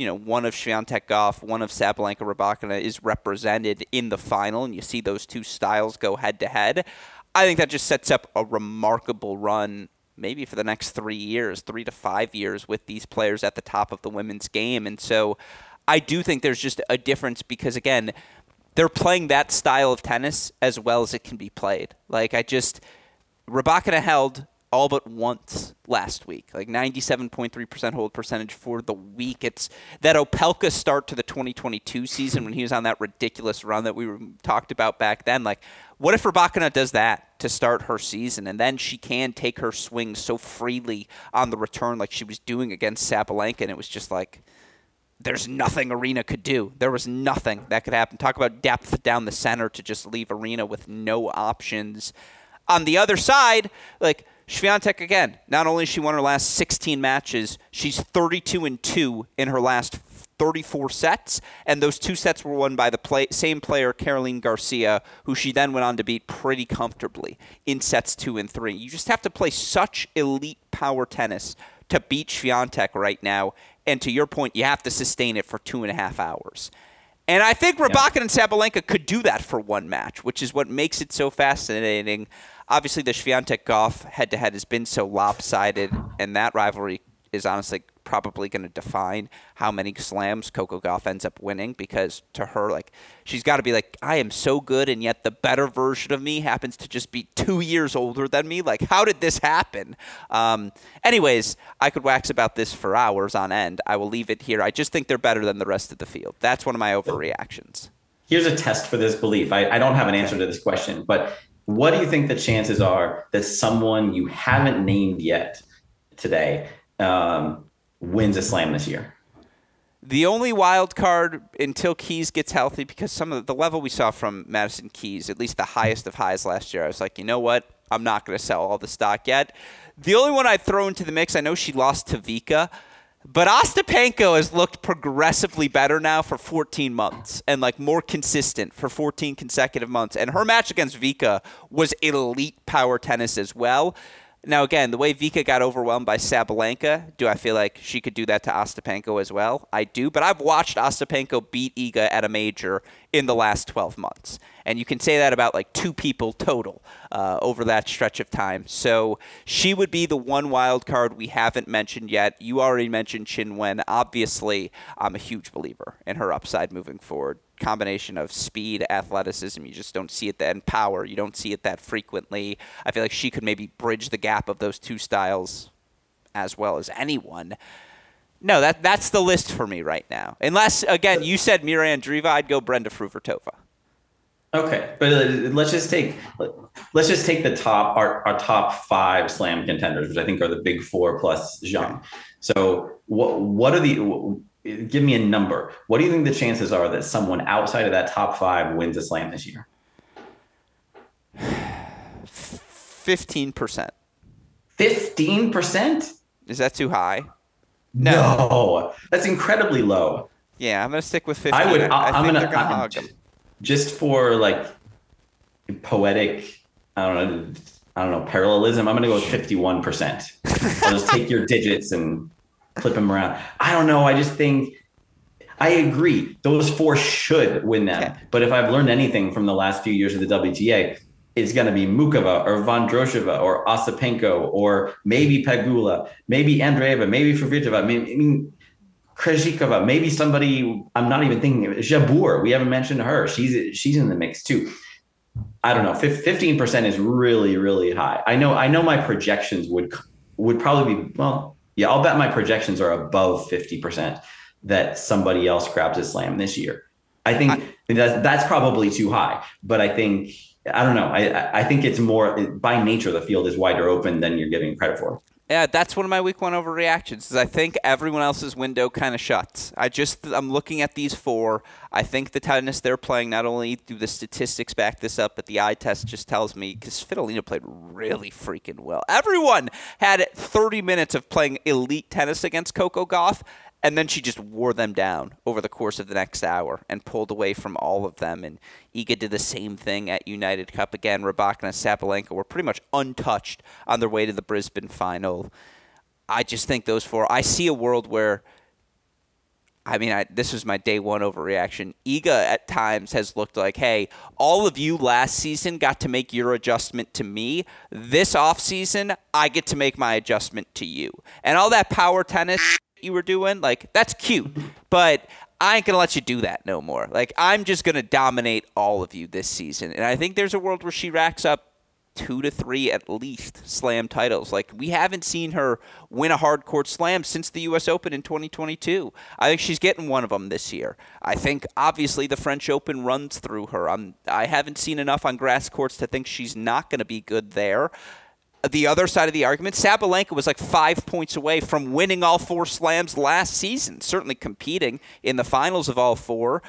you know, one of Swiatek Gauff, one of Sabalenka Rybakina is represented in the final, and you see those two styles go head to head. I think that just sets up a remarkable run, maybe for the next three years, three to five years, with these players at the top of the women's game. And so I do think there's just a difference because, again, they're playing that style of tennis as well as it can be played. Like, I just, Rybakina held all but once last week, like 97.3% hold percentage for the week. It's that Opelka start to the 2022 season when he was on that ridiculous run that we talked about back then. Like, what if Rybakina does that to start her season, and then she can take her swing so freely on the return like she was doing against Sabalenka, and it was just like there's nothing Arina could do. There was nothing that could happen. Talk about depth down the center to just leave Arina with no options. On the other side, like Swiatek again, not only she won her last 16 matches, she's 32 and 2 in her last 34 sets, and those two sets were won by the play, same player, Caroline Garcia, who she then went on to beat pretty comfortably in sets two and three. You just have to play such elite power tennis to beat Swiatek right now, and to your point, you have to sustain it for two and a half hours. And I think Rybakina yeah. and Sabalenka could do that for one match, which is what makes it so fascinating obviously the Swiatek Gauff head to head has been so lopsided, and that rivalry is honestly probably going to define how many slams Coco Gauff ends up winning because to her, like, she's got to be like, I am so good, and yet the better version of me happens to just be two years older than me. Like, how did this happen? Um, anyways, I could wax about this for hours on end. I will leave it here. I just think they're better than the rest of the field. That's one of my overreactions. Here's a test for this belief. I, I don't have an answer to this question, but what do you think the chances are that someone you haven't named yet today um, wins a slam this year? The only wild card until Keys gets healthy, because some of the, level we saw from Madison Keys, at least the highest of highs last year, I was like, you know what? I'm not going to sell all the stock yet. The only one I'd throw into the mix, I know she lost to Vika, but Ostapenko has looked progressively better now for 14 months and like more consistent for 14 consecutive months. And her match against Vika was elite power tennis as well. Now, again, the way Vika got overwhelmed by Sabalenka, do I feel like she could do that to Ostapenko as well? I do, but I've watched Ostapenko beat Iga at a major in the last 12 months. And you can say that about like two people total uh, over that stretch of time. So she would be the one wild card we haven't mentioned yet. You already mentioned Qin Wen. Obviously, I'm a huge believer in her upside moving forward combination of speed, athleticism. You just don't see it that, and power. You don't see it that frequently. I feel like she could maybe bridge the gap of those two styles as well as anyone. No, that that's the list for me right now. Unless again, you said Mira Andreeva, I'd go Brenda Fruhvirtova. Okay, but uh, let's just take let's just take the top our, our top five slam contenders, which I think are the big four plus Zheng. So what what are the give me a number. What do you think the chances are that someone outside of that top five wins a slam this year? Fifteen percent. Fifteen percent? Is that too high? No. no. that's incredibly low. Yeah, I'm gonna stick with fifteen. I would. I, I think gonna, gonna I'm, them. Just for like poetic, I don't know. I don't know parallelism. I'm gonna go with fifty-one percent. I'll just take your digits and flip them around. I don't know. I just think I agree. Those four should win them. Okay. But if I've learned anything from the last few years of the WTA, it's going to be Muchova or Vondrousova or Ostapenko or maybe Pegula, maybe Andreeva, maybe Fruhvirtova. I mean, I mean Krejcikova, maybe somebody I'm not even thinking of. Jabeur, we haven't mentioned her. She's she's in the mix too. I don't know. Fifteen percent is really really high. I know. I know my projections would would probably be well yeah, I'll bet my projections are above 50% that somebody else grabs a slam this year. I think I, that's, that's probably too high, but I think, I don't know. I, I think it's more by nature, the field is wider open than you're giving credit for. Yeah, that's one of my week one overreactions. Is I think everyone else's window kind of shuts. I just I'm looking at these four. I think the tennis they're playing not only do the statistics back this up, but the eye test just tells me because Svitolina played really freaking well. Everyone had 30 minutes of playing elite tennis against Coco Gauff, and then she just wore them down over the course of the next hour and pulled away from all of them. And Iga did the same thing at United Cup again. Rybakina and Sabalenka were pretty much untouched on their way to the Brisbane final. I just think those four. I see a world where. I mean, I, this was my day one overreaction. Iga at times has looked like, hey, all of you last season got to make your adjustment to me. This offseason, I get to make my adjustment to you. And all that power tennis you were doing, like that's cute, but I ain't gonna let you do that no more. Like I'm just gonna dominate all of you this season, and I think there's a world where she racks up two to three at least slam titles. Like we haven't seen her win a hard court slam since the U.S. Open in 2022. I think she's getting one of them this year. I think obviously the French Open runs through her. I'm I haven't seen enough on grass courts to think she's not going to be good there the other side of the argument, Sabalenka was like five points away from winning all four slams last season, certainly competing in the finals of all four.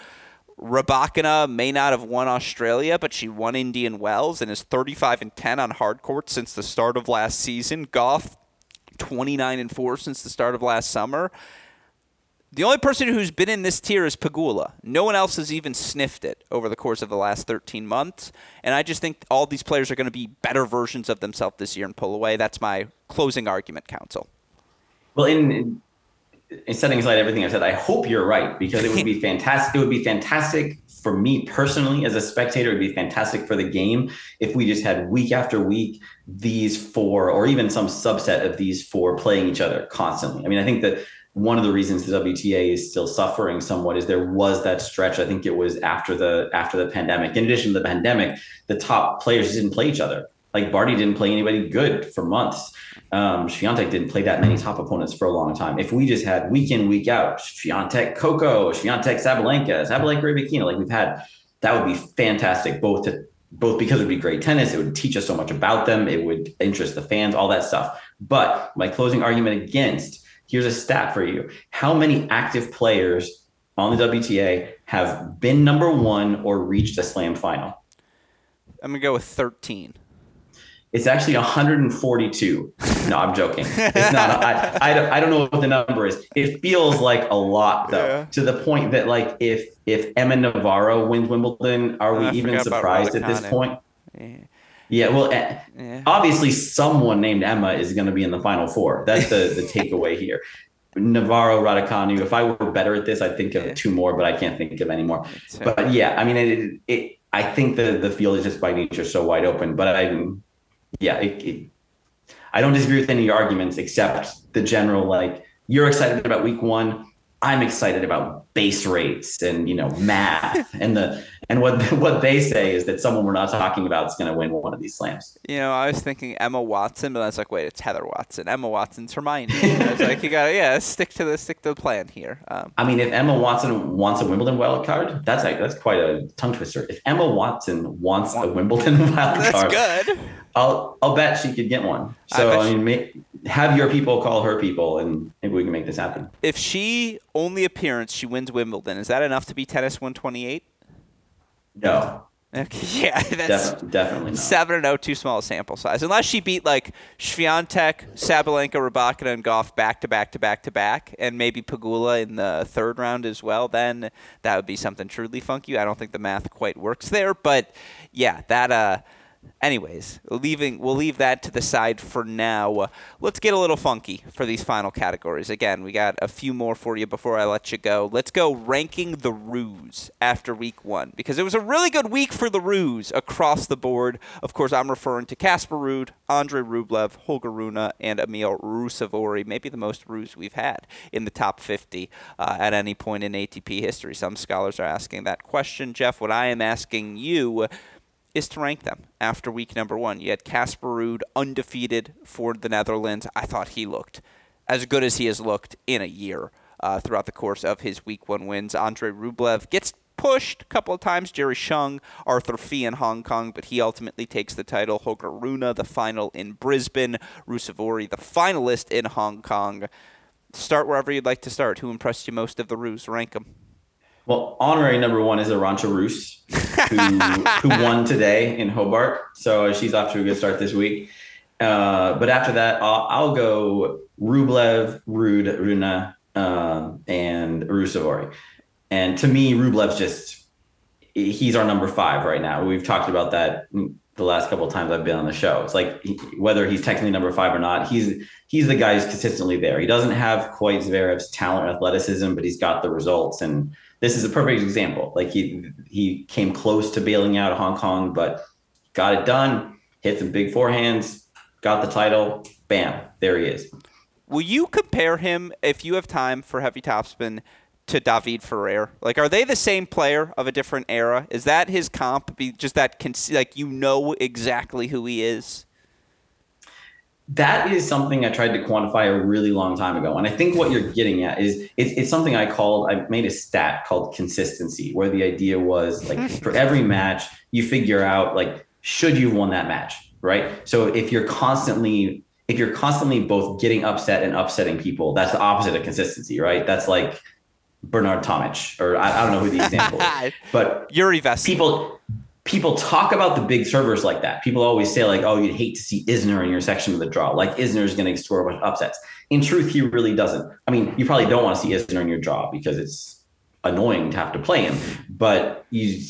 Rybakina may not have won Australia, but she won Indian Wells and is 35 and 10 on hard court since the start of last season. Gauff 29 and 4 since the start of last summer. The only person who's been in this tier is Pegula. No one else has even sniffed it over the course of the last 13 months. And I just think all these players are going to be better versions of themselves this year and pull away. That's my closing argument, Council. Well, in, in setting aside everything I said, I hope you're right because it would be fantastic. It would be fantastic for me personally as a spectator. It would be fantastic for the game if we just had week after week these four, or even some subset of these four, playing each other constantly. I mean, I think that one of the reasons the WTA is still suffering somewhat is there was that stretch. I think it was after the after the pandemic. In addition to the pandemic, the top players didn't play each other. Like Barty didn't play anybody good for months. Um, Swiatek didn't play that many top opponents for a long time. If we just had week in week out, Swiatek Coco, Swiatek Sabalenka, Sabalenka Rybakina, like we've had, that would be fantastic. Both to both because it would be great tennis, it would teach us so much about them, it would interest the fans, all that stuff. But my closing argument against Here's a stat for you. How many active players on the WTA have been number one or reached a slam final? I'm going to go with 13. It's actually 142. No, I'm joking. It's not. I, I, don't, I don't know what the number is. It feels like a lot though, yeah. to the point that like if if Emma Navarro wins Wimbledon, are we even surprised at this point? Yeah. Yeah, well, eh, yeah. obviously, someone named Emma is going to be in the final four. That's the the takeaway here. Navarro, Raducanu. If I were better at this, I'd think of yeah. two more, but I can't think of any more. But yeah, I mean, it, it, I think the the field is just by nature so wide open. But I, yeah, it, it, I don't disagree with any arguments except the general like you're excited about week one. I'm excited about base rates and you know math and the and what what they say is that someone we're not talking about is going to win one of these slams. You know, I was thinking Emma Watson, but I was like, wait, it's Heather Watson. Emma Watson's Hermione. I was like, you got to yeah, stick to the stick to the plan here. Um, I mean, if Emma Watson wants a Wimbledon wild card, that's like that's quite a tongue twister. If Emma Watson wants a Wimbledon wild card, that's good. I'll I'll bet she could get one. So I, I mean, make, have your people call her people, and maybe we can make this happen. If she only appearance she wins Wimbledon, is that enough to be tennis 128? No. Okay, yeah, that's Def- definitely not. seven and zero, oh, too small a sample size. Unless she beat like Swiatek, Sabalenka, Rybakina, and Gauff back to back to back to back, and maybe Pegula in the third round as well, then that would be something truly funky. I don't think the math quite works there, but yeah, that uh, Anyways, leaving we'll leave that to the side for now. Let's get a little funky for these final categories. Again, we got a few more for you before I let you go. Let's go ranking the ruse after week one because it was a really good week for the ruse across the board. Of course, I'm referring to Casper Ruud, Andre Rublev, Holger Rune, and Emil Ruusuvuori. Maybe the most ruse we've had in the top 50 uh, at any point in ATP history. Some scholars are asking that question, Jeff. What I am asking you is to rank them after week number one. You had Casper Ruud undefeated for the Netherlands. I thought he looked as good as he has looked in a year uh, throughout the course of his week one wins. Andre Rublev gets pushed a couple of times. Jerry Shang, Arthur Fils in Hong Kong, but he ultimately takes the title. Holger Rune, the final in Brisbane. Ruusuvuori, the finalist in Hong Kong. Start wherever you'd like to start. Who impressed you most of the Roos? Rank them. Well, honorary number one is Arantxa Rus, who, who won today in Hobart. So she's off to a good start this week. Uh, but after that, I'll, I'll go Rublev, Ruud, Rune, uh, and Ruusuvuori. And to me, Rublev's just he's our number five right now. We've talked about that the last couple of times I've been on the show. It's like whether he's technically number five or not, he's he's the guy who's consistently there. He doesn't have quite Zverev's talent or athleticism, but he's got the results. And this is a perfect example. Like he he came close to bailing out Hong Kong, but got it done. Hit some big forehands, got the title. Bam, there he is. Will you compare him, if you have time for heavy topspin, to David Ferrer? Like, are they the same player of a different era? Is that his comp? Be just that, Can see like, you know exactly who he is? That is something I tried to quantify a really long time ago. And I think what you're getting at is it's, it's something I called, I made a stat called consistency, where the idea was like for every match, you figure out, like, should you have won that match? right? So if you're constantly if you're constantly both getting upset and upsetting people, that's the opposite of consistency, right? That's like Bernard Tomic, or I, I don't know who the example is, but Jiri Vesely. People people talk about the big servers like that. People always say like, "Oh, you'd hate to see Isner in your section of the draw." Like Isner is going to score a bunch of upsets. In truth, he really doesn't. I mean, you probably don't want to see Isner in your draw because it's annoying to have to play him, but you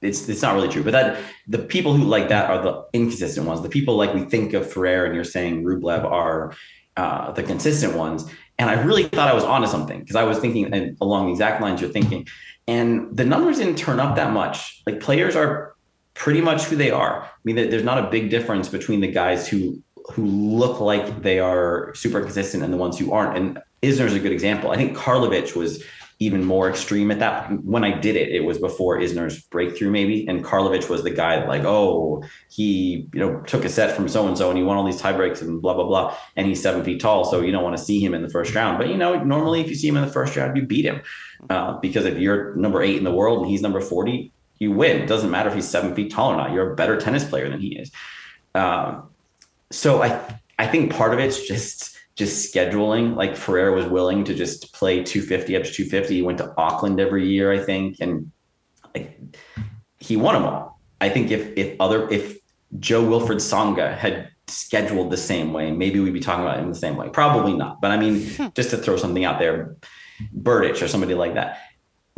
it's it's not really true. But that the people who like that are the inconsistent ones. The people like we think of Ferrer and you're saying Rublev are uh, the consistent ones. And I really thought I was onto something because I was thinking along the exact lines you're thinking. And the numbers didn't turn up that much. Like players are pretty much who they are. I mean, there's not a big difference between the guys who who look like they are super consistent and the ones who aren't. And Isner's a good example. I think Karlovic was even more extreme at that. When I did it, it was before Isner's breakthrough, maybe. And Karlovic was the guy like, oh, he, you know, took a set from so and so and he won all these tie breaks and blah, blah, blah. And he's seven feet tall. So you don't want to see him in the first round. But, you know, normally if you see him in the first round, you beat him. Uh, because if you're number eight in the world and he's number 40, you win. It doesn't matter if he's seven feet tall or not. You're a better tennis player than he is. Um, so I, I think part of it's just, just scheduling. Like Ferrer was willing to just play 250 up to 250. He went to Auckland every year, I think, and like, he won them all. I think if if other if Jo-Wilfried Tsonga had scheduled the same way, maybe we'd be talking about him the same way. Probably not. But I mean, hmm. just to throw something out there, Berdych or somebody like that.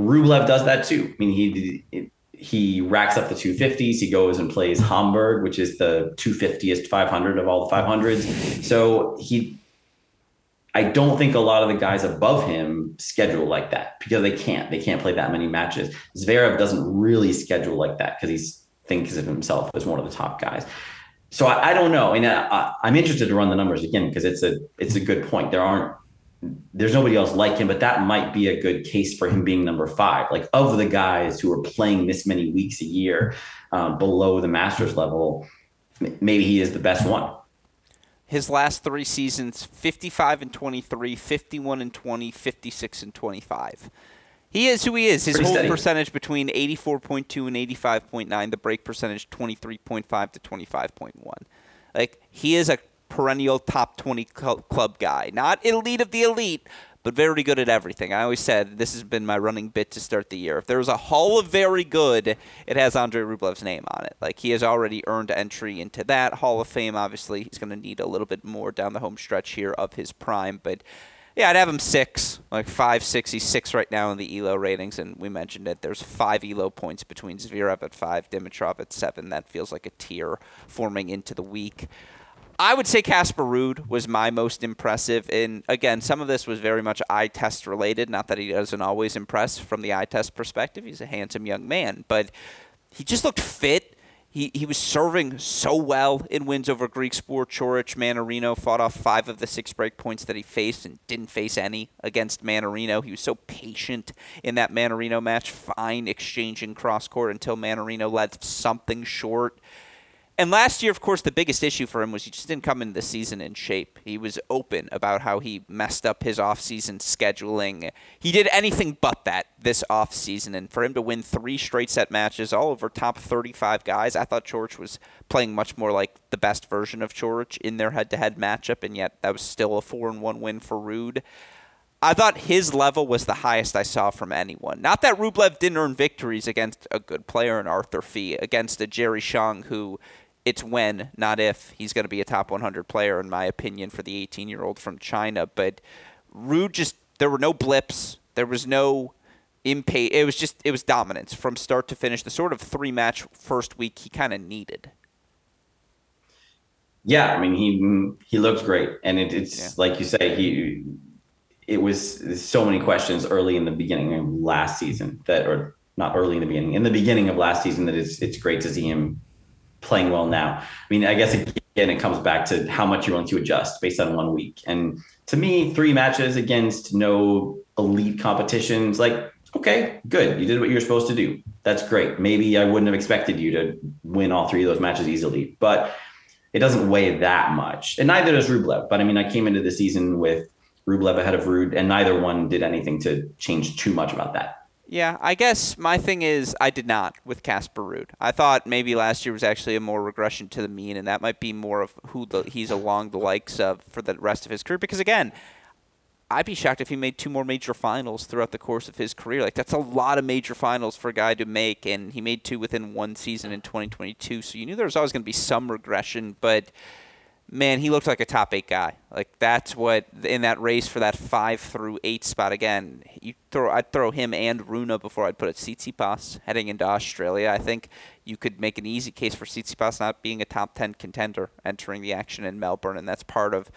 Rublev does that too. I mean, he he racks up the 250s. He goes and plays Hamburg, which is the 250th 500 of all the 500s. So he I don't think a lot of the guys above him schedule like that because they can't. They can't play that many matches. Zverev doesn't really schedule like that because he thinks of himself as one of the top guys. So I, I don't know, and I, am interested to run the numbers again because it's a it's a good point. There aren't there's nobody else like him, but that might be a good case for him being number five. Like of the guys who are playing this many weeks a year um, below the Masters level, maybe he is the best one his last three seasons 55 and 23, 51 and 20, 56 and 25. He is who he is. His hold percentage between 84.2 and 85.9, the break percentage 23.5 to 25.1. Like he is a perennial top 20 club guy. Not elite of the elite, but very good at everything. I always said this has been my running bit to start the year. If there was a Hall of Very Good, it has Andre Rublev's name on it. Like he has already earned entry into that Hall of Fame. Obviously, he's going to need a little bit more down the home stretch here of his prime, but. Yeah, I'd have him six, like five, six. He's six right now in the ELO ratings, and we mentioned it. There's five ELO points between Zverev at five, Dimitrov at seven. That feels like a tier forming into the week. I would say Casper Ruud was my most impressive. And again, some of this was very much eye test related. Not that he doesn't always impress from the eye test perspective. He's a handsome young man, but he just looked fit. He, he was serving so well in wins over Griekspoor, Coric, Mannarino. Fought off five of the six break points that he faced and didn't face any against Mannarino. He was so patient in that Mannarino match, fine exchanging cross court until Mannarino led something short And last year, of course, the biggest issue for him was he just didn't come into the season in shape. He was open about how he messed up his offseason scheduling. He did anything but that this offseason. And for him to win three straight set matches, all over top 35 guys, I thought George was playing much more like the best version of George in their head to head matchup. And yet, that was still a 4 and 1 win for Ruud. I thought his level was the highest I saw from anyone. Not that Rublev didn't earn victories against a good player in Arthur Fils, against a Jerry Shang who it's when, not if, he's going to be a top 100 player, in my opinion, for the 18 year old from China. But Ruud just, there were no blips. There was no impatience. It was just, it was dominance from start to finish. The sort of three match first week he kind of needed. Yeah, I mean he he looked great, and it, it's yeah. like you say he. It was so many questions early in the beginning of last season that, or not early in the beginning, in the beginning of last season that it's it's great to see him playing well now. I mean, I guess again, it comes back to how much you're willing to adjust based on one week. And to me, three matches against no elite competitions, like, okay, good. You did what you're supposed to do. That's great. Maybe I wouldn't have expected you to win all three of those matches easily, but it doesn't weigh that much. And neither does Rublev. But I mean, I came into the season with Rublev ahead of Ruud, and neither one did anything to change too much about that. Yeah, I guess my thing is I did not with Casper Ruud. I thought maybe last year was actually a more regression to the mean, and that might be more of who the, he's along the likes of for the rest of his career. Because again, I'd be shocked if he made two more major finals throughout the course of his career. Like that's a lot of major finals for a guy to make, and he made two within one season in 2022. So you knew there was always going to be some regression, but man, he looked like a top eight guy. Like that's what in that race for that five through eight spot. Again, you throw I'd throw him and Rune before I'd put it Tsitsipas heading into Australia. I think you could make an easy case for Tsitsipas not being a top ten contender entering the action in Melbourne, and that's part of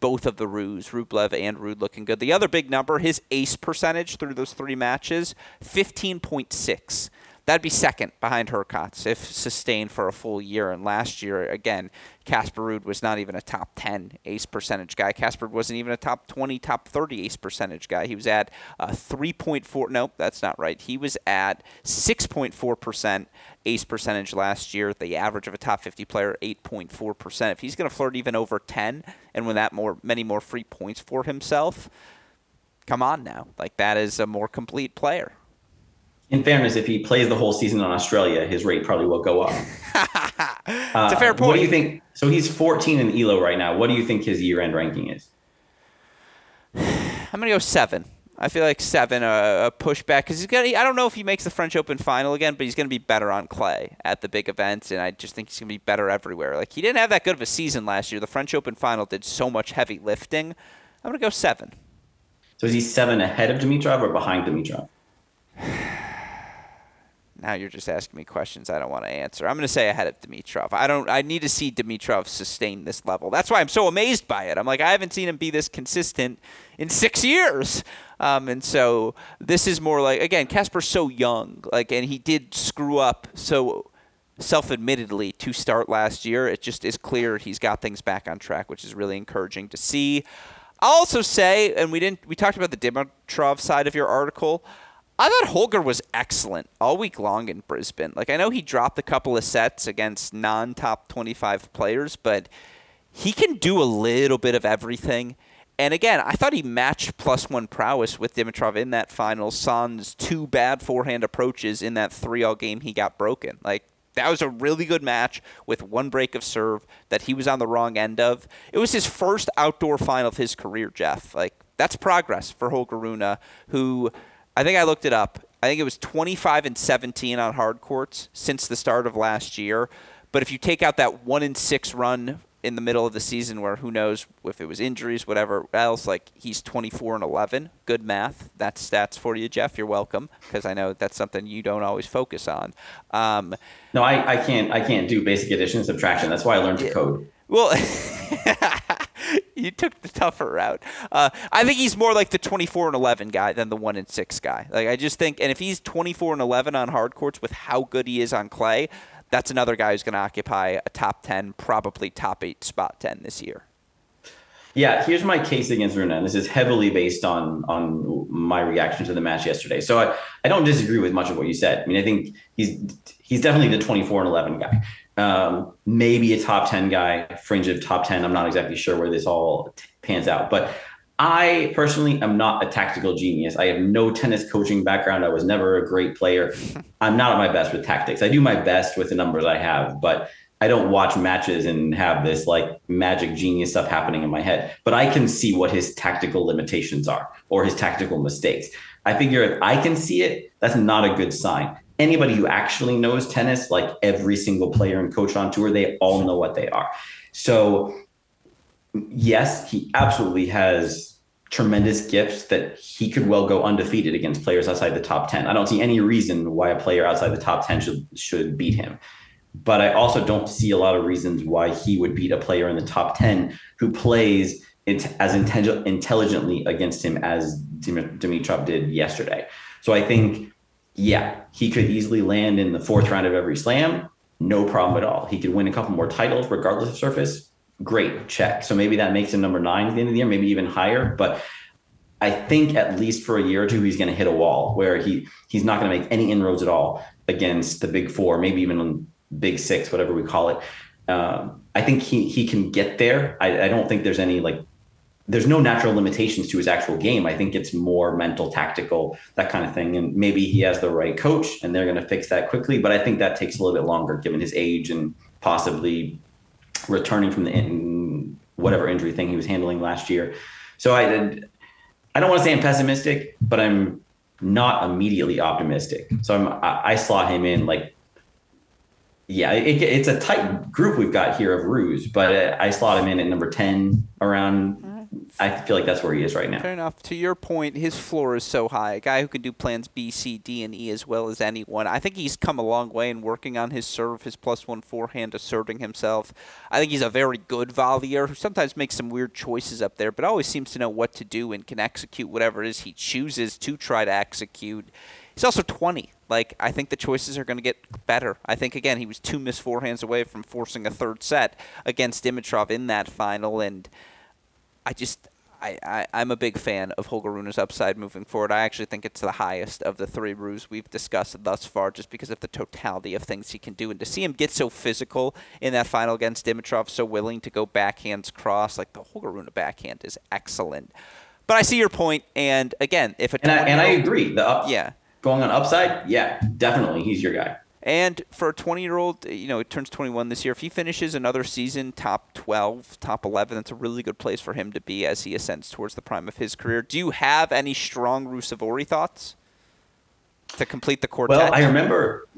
both of the Roos, Rublev and Ruud looking good. The other big number, his ace percentage through those three matches, fifteen point six. That'd be second behind Hurkacz if sustained for a full year. And last year, again, Casper Ruud was not even a top 10 ace percentage guy. Casper wasn't even a top 20, top 30 ace percentage guy. He was at uh, 3.4. Nope, that's not right. He was at 6.4% ace percentage last year. The average of a top 50 player, 8.4%. If he's going to flirt even over 10 and win that more, many more free points for himself, come on now. Like, that is a more complete player in fairness, if he plays the whole season on Australia, his rate probably will go up. it's uh, a fair point. What do you think? So he's 14 in Elo right now. What do you think his year-end ranking is? I'm gonna go seven. I feel like seven, a, a pushback because he's gonna. I don't know if he makes the French Open final again, but he's gonna be better on clay at the big events, and I just think he's gonna be better everywhere. Like he didn't have that good of a season last year. The French Open final did so much heavy lifting. I'm gonna go seven. So is he seven ahead of Dimitrov or behind Dimitrov? Now you're just asking me questions I don't want to answer. I'm going to say ahead of Dimitrov. I don't. I need to see Dimitrov sustain this level. That's why I'm so amazed by it. I'm like I haven't seen him be this consistent in six years. Um, and so this is more like again, Casper's so young, like, and he did screw up so self-admittedly to start last year. It just is clear he's got things back on track, which is really encouraging to see. I'll also say, and we didn't. We talked about the Dimitrov side of your article. I thought Holger was excellent all week long in Brisbane. Like I know he dropped a couple of sets against non-top 25 players, but he can do a little bit of everything. And again, I thought he matched plus one prowess with Dimitrov in that final. Sans two bad forehand approaches in that three-all game he got broken. Like that was a really good match with one break of serve that he was on the wrong end of. It was his first outdoor final of his career, Jeff. Like that's progress for Holger Rune, who I think I looked it up. I think it was 25 and 17 on hard courts since the start of last year. But if you take out that one in six run in the middle of the season, where who knows if it was injuries, whatever else, like he's 24 and 11. Good math. That's stats for you, Jeff. You're welcome, because I know that's something you don't always focus on. Um, no, I, I can't. I can't do basic addition and subtraction. That's why I learned to code. Well. you took the tougher route. Uh, I think he's more like the 24 and 11 guy than the one and six guy. Like I just think, and if he's 24 and 11 on hard courts with how good he is on clay, that's another guy who's going to occupy a top 10, probably top eight spot 10 this year. Yeah, here's my case against Rune, and this is heavily based on on my reaction to the match yesterday. So I, I don't disagree with much of what you said. I mean, I think he's he's definitely the 24 and 11 guy. Um, maybe a top 10 guy, fringe of top 10. I'm not exactly sure where this all t- pans out. But I personally am not a tactical genius. I have no tennis coaching background. I was never a great player. I'm not at my best with tactics. I do my best with the numbers I have, but I don't watch matches and have this like magic genius stuff happening in my head. But I can see what his tactical limitations are or his tactical mistakes. I figure if I can see it, that's not a good sign. Anybody who actually knows tennis, like every single player and coach on tour, they all know what they are. So, yes, he absolutely has tremendous gifts that he could well go undefeated against players outside the top 10. I don't see any reason why a player outside the top 10 should should beat him. But I also don't see a lot of reasons why he would beat a player in the top 10 who plays as intelligently against him as Dimitrov did yesterday. So I think, yeah, he could easily land in the fourth round of every slam. No problem at all. He could win a couple more titles regardless of surface. Great, check. So maybe that makes him number nine at the end of the year, maybe even higher. But I think at least for a year or two, he's going to hit a wall where he he's not going to make any inroads at all against the big four, maybe even big six, whatever we call it. Um, I think he he can get there. I, I don't think there's any like there's no natural limitations to his actual game. I think it's more mental, tactical, that kind of thing. And maybe he has the right coach and they're going to fix that quickly. But I think that takes a little bit longer given his age and possibly returning from the in, whatever injury thing he was handling last year. So I, did. I don't want to say I'm pessimistic, but I'm not immediately optimistic. So I'm, I, I slot him in like yeah, it, it's a tight group we've got here of Ruse, but uh, I slot him in at number 10 around mm-hmm. I feel like that's where he is right now. Fair enough. To your point, his floor is so high. A guy who can do plans B, C, D, and E as well as anyone. I think he's come a long way in working on his serve, his plus one forehand, asserting himself. I think he's a very good volleyer who sometimes makes some weird choices up there, but always seems to know what to do and can execute whatever it is he chooses to try to execute. He's also 20. Like, I think the choices are going to get better. I think, again, he was two missed forehands away from forcing a third set against Dimitrov in that final, and – I just I, I, I'm a big fan of Holger Rune's upside moving forward. I actually think it's the highest of the three Ruse we've discussed thus far just because of the totality of things he can do. And to see him get so physical in that final against Dimitrov, so willing to go backhands cross, like the Holger Rune backhand is excellent. But I see your point, and again, if a and I, and I agree, the up, yeah, going on upside, yeah, definitely, he's your guy. And for a 20 year old, you know, he turns 21 this year. If he finishes another season top 12, top 11, that's a really good place for him to be as he ascends towards the prime of his career. Do you have any strong Ruusuvuori thoughts to complete the quartet? Well, I remember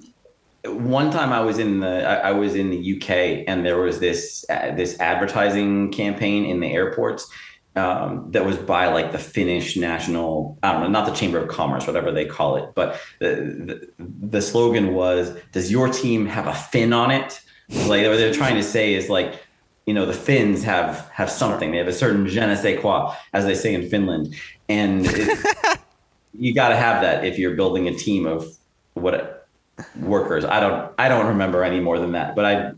one time I was in the I, was in the UK and there was this uh, this advertising campaign in the airports um, that was by like the Finnish national, I don't know, not the Chamber of Commerce, whatever they call it, but the the, the slogan was, "Does your team have a fin on it?" Like what they're trying to say is like, you know, the Finns have have something. They have a certain je ne sais quoi, as they say in Finland, and it, you got to have that if you're building a team of what workers. I don't I don't remember any more than that, but I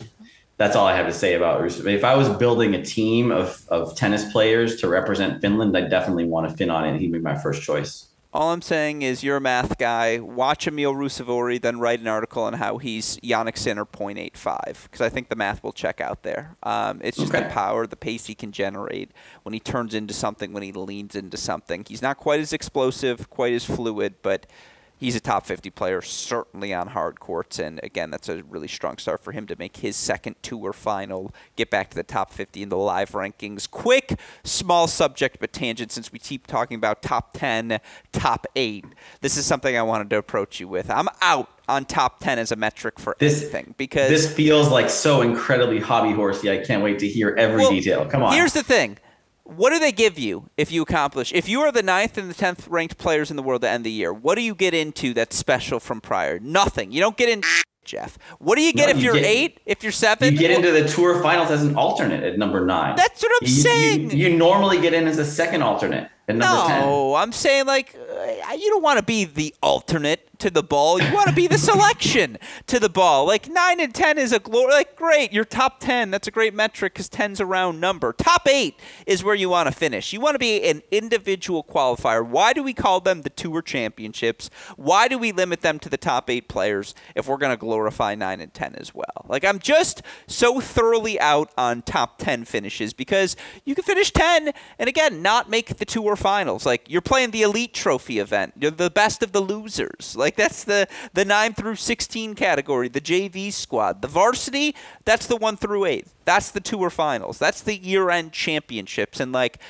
that's all I have to say about Rusev. If I was building a team of, of tennis players to represent Finland, I definitely want a Finn on it. He'd be my first choice. All I'm saying is you're a math guy. Watch Emil Ruusuvuori, then write an article on how he's Jannik Sinner 0.85 because I think the math will check out there. Um, it's just okay. the power, the pace he can generate when he turns into something, when he leans into something. He's not quite as explosive, quite as fluid, but – he's a top 50 player, certainly on hard courts. And again, that's a really strong start for him to make his second tour final, get back to the top 50 in the live rankings. Quick, small subject, but tangent since we keep talking about top 10, top 8. This is something I wanted to approach you with. I'm out on top 10 as a metric for this, anything because this feels like so incredibly hobby horsey. I can't wait to hear every well, detail. Come on. Here's the thing what do they give you if you accomplish? If you are the ninth and the tenth ranked players in the world to end the year, what do you get into that's special from prior? Nothing. You don't get in. Jeff, what do you get no, if you are eight? If you're seven? You get into the tour finals as an alternate at number nine. That's what I'm you, saying. You, you, normally get in as a second alternate at number no, 10. No, I'm saying like uh, you don't want to be the alternate to the ball. You want to be the selection to the ball. Like 9 and 10 is a glory. Like, great, you're top 10. That's a great metric because 10's a round number. Top 8 is where you want to finish. You want to be an individual qualifier. Why do we call them the Tour Championships? Why do we limit them to the top 8 players if we're going to glorify 9 and 10 as well? Like, I'm just so thoroughly out on top 10 finishes because you can finish 10 and, again, not make the Tour finals. Like, you're playing the Elite Trophy event, you're the best of the losers. Like, like that's the the 9 through 16 category, the JV squad. The varsity, that's the 1 through 8. That's the tour finals. That's the year-end championships and like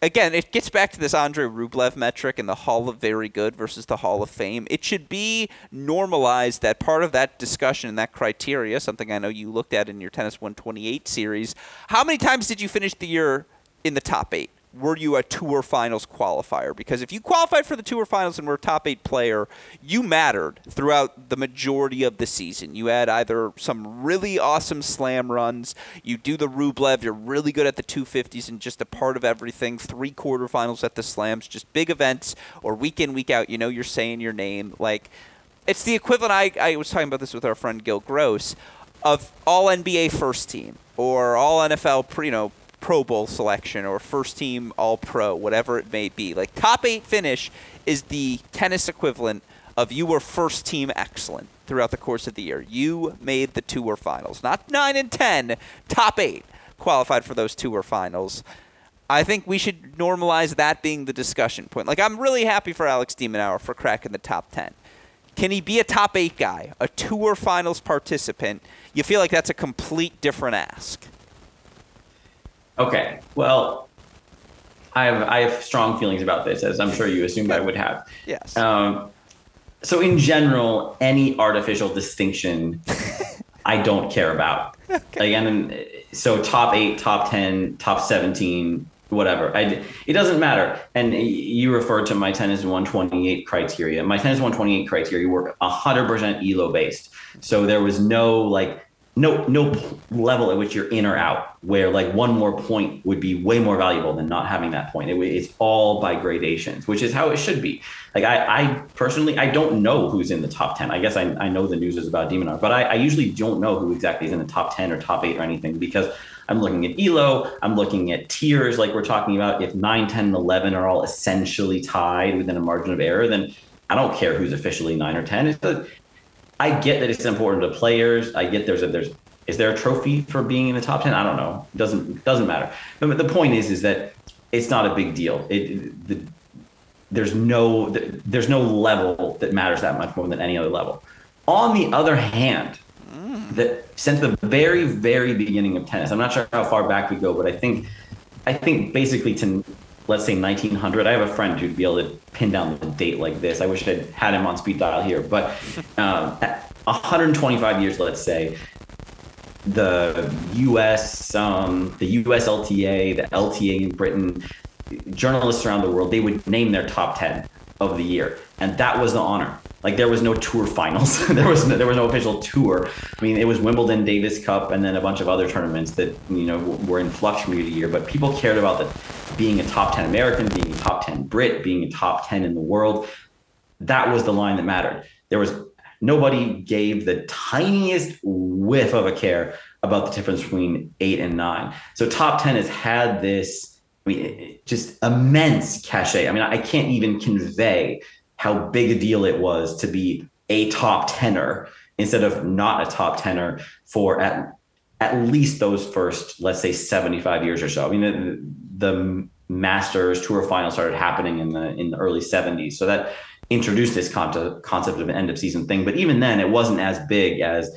again, it gets back to this Andre Rublev metric and the Hall of Very Good versus the Hall of Fame. It should be normalized that part of that discussion and that criteria, something I know you looked at in your Tennis 128 series. How many times did you finish the year in the top eight? Were you a tour finals qualifier? Because if you qualified for the tour finals and were a top eight player, you mattered throughout the majority of the season. You had either some really awesome slam runs, you do the Rublev, you're really good at the 250s and just a part of everything, three quarterfinals at the slams, just big events, or week in, week out, you know you're saying your name. Like, it's the equivalent, I, I was talking about this with our friend Gil Gross, of all NBA first team or all NFL, you know, Pro Bowl selection or first team All Pro, whatever it may be. Like top eight finish is the tennis equivalent of you were first team excellent throughout the course of the year. You made the tour finals, not nine and ten, top eight qualified for those tour finals. I think we should normalize that being the discussion point. Like I'm really happy for Alex de Minaur for cracking the top ten. Can he be a top eight guy, a tour finals participant? You feel like that's a complete different ask. Okay. Well, I have I have strong feelings about this, as I'm sure you assumed I would have. Yes. Um, so in general, any artificial distinction, I don't care about. Okay. Again, so top eight, top ten, top seventeen, whatever. I, it doesn't matter. And you referred to my tennis 128 criteria. My tennis 128 criteria were 100% ELO based. So there was no like no no level at which you're in or out where like one more point would be way more valuable than not having that point. It, it's all by gradations which is how it should be. Like I, I personally i don't know who's in the top 10 i guess i, I know the news is about de Minaur but I, I usually don't know who exactly is in the top 10 or top 8 or anything because i'm looking at elo i'm looking at tiers like we're talking about. If 9 10 and 11 are all essentially tied within a margin of error then I don't care who's officially nine or ten. It's I get that it's important to players. I get there's a there's is there a trophy for being in the top ten? I don't know. It doesn't doesn't matter. But the point is is that it's not a big deal. It the, there's no there's no level that matters that much more than any other level. On the other hand, that since the very very beginning of tennis, I'm not sure how far back we go, but I think I think basically to let's say 1900. I have a friend who'd be able to pin down the date like this. I wish I'd had him on speed dial here, but um, 125 years, let's say, the U.S., um, the U.S. LTA, the LTA in Britain, journalists around the world, they would name their top 10 of the year, and that was the honor. Like there was no tour finals. there was no, there was no official tour. I mean, it was Wimbledon, Davis Cup, and then a bunch of other tournaments that you know were in flux from year to year. But people cared about the being a top ten American, being a top ten Brit, being a top ten in the world. That was the line that mattered. There was nobody gave the tiniest whiff of a care about the difference between eight and nine. So top ten has had this. I mean, just immense cachet. I mean, I can't even convey how big a deal it was to be a top tenor instead of not a top tenor for at at least those first, let's say, 75 years or so. I mean, the, the Masters Tour final started happening in the in the early 70s, so that introduced this concept concept of an end of season thing. But even then, it wasn't as big as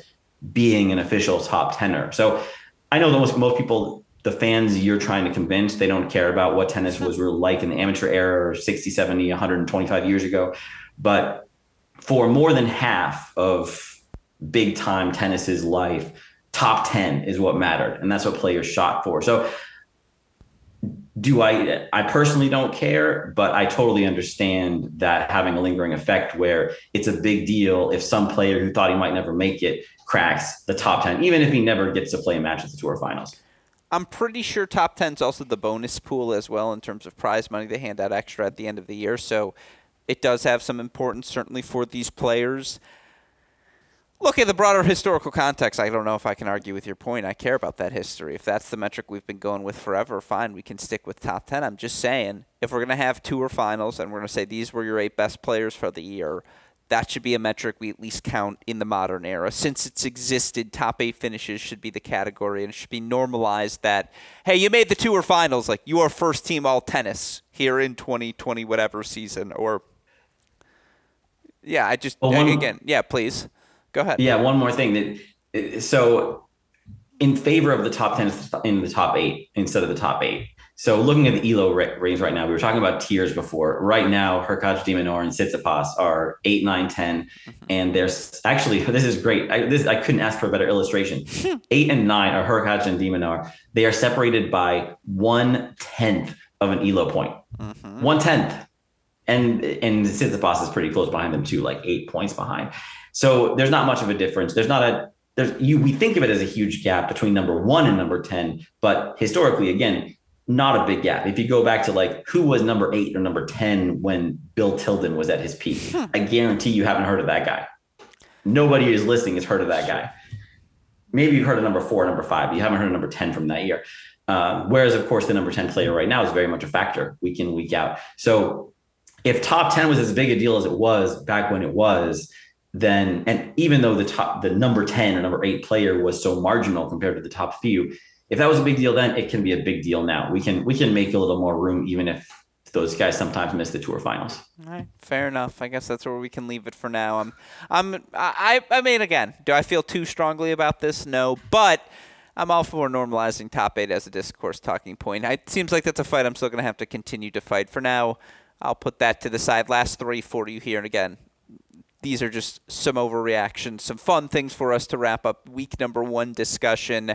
being an official top tenor. So I know that most most people the fans you're trying to convince they don't care about what tennis was really like in the amateur era or 60 70 125 years ago. But for more than half of big time tennis's life top 10 is what mattered and that's what players shot for. So do i i personally don't care but i totally understand that having a lingering effect where it's a big deal if some player who thought he might never make it cracks the top 10 even if he never gets to play a match at the tour finals I'm pretty sure top 10 is also the bonus pool as well in terms of prize money. They hand out extra at the end of the year. So It does have some importance, certainly for these players. Look at the broader historical context. I don't know if I can argue with your point. I care about that history. If that's the metric we've been going with forever, fine. We can stick with top 10. I'm just saying, if we're going to have tour finals and we're going to say these were your eight best players for the year, that should be a metric we at least count in the modern era. Since it's existed, top eight finishes should be the category, and it should be normalized that, hey, you made the tour finals. Like, you are first team all tennis here in 2020, whatever season. Or, yeah, I just, well, again, yeah, please. Go ahead. Yeah, one more thing that so in favor of the top 10 in the top 8 instead of the top 8. So looking at the ELO range right now, we were talking about tiers before. Right now, Hurkacz, de Minaur, and Tsitsipas are 8, 9, 10. Mm-hmm. And there's actually, this is great. I, this, I couldn't ask for a better illustration. 8 and 9 are Hurkacz and de Minaur. They are separated by one tenth of an ELO point. Mm-hmm. One tenth. And, and Tsitsipas is pretty close behind them too, like eight points behind. So there's not much of a difference. There's not a there's you we think of it as a huge gap between number one and number 10, but historically, again, not a big gap. If you go back to like who was number eight or number 10 when Bill Tilden was at his peak, hmm. I guarantee you haven't heard of that guy. Nobody who's listening has heard of that guy. Maybe you've heard of number four, number five, but you haven't heard of number 10 from that year. Uh, whereas, of course, the number 10 player right now is very much a factor week in, week out. So if top 10 was as big a deal as it was back when it was, then and even though the top the number 10 or number 8 player was so marginal compared to the top few if that was a big deal then it can be a big deal now we can we can make a little more room even if those guys sometimes miss the tour finals all right fair enough i guess that's where we can leave it for now i'm i'm i i mean again do i feel too strongly about this no but I'm all for normalizing top eight as a discourse talking point. It seems like that's a fight I'm still going to have to continue to fight. For now, I'll put that to the side. Last three for you here. And again, these are just some overreactions, some fun things for us to wrap up week number one discussion.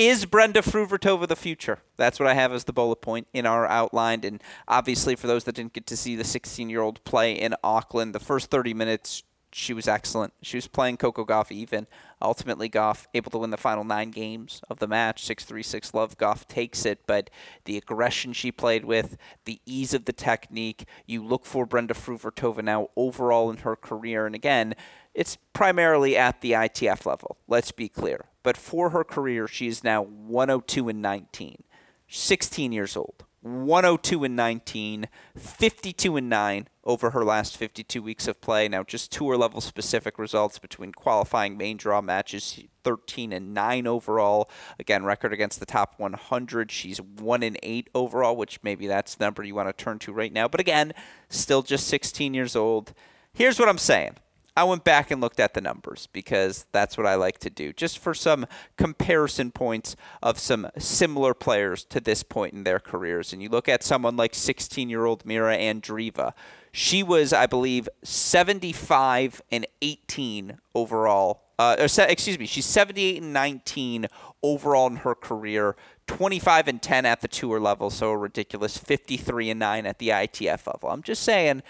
Is Brenda Fruhvirtova the future? That's what I have as the bullet point in our outline. And obviously, for those that didn't get to see the 16 year old play in Auckland, the first 30 minutes she was excellent. She was playing Coco Gauff even. Ultimately, Gauff able to win the final nine games of the match, 6 3 6 love. Gauff takes it, but the aggression she played with, the ease of the technique, you look for Brenda Fruhvirtova now overall in her career. And again, it's primarily at the ITF level, let's be clear. But for her career, she is now 102 and 19, 16 years old. 102 and 19, 52 and 9 over her last 52 weeks of play. Now, just tour level specific results between qualifying main draw matches 13 and 9 overall. Again, record against the top 100. She's 1 and 8 overall, which maybe that's the number you want to turn to right now. But again, still just 16 years old. Here's what I'm saying. I went back and looked at the numbers because that's what I like to do, just for some comparison points of some similar players to this point in their careers. And you look at someone like 16 year old Mira Andreeva. She was, I believe, 75 and 18 overall. Uh, or, excuse me, she's 78 and 19 overall in her career. 25 and 10 at the tour level, so a ridiculous 53 and 9 at the ITF level. I'm just saying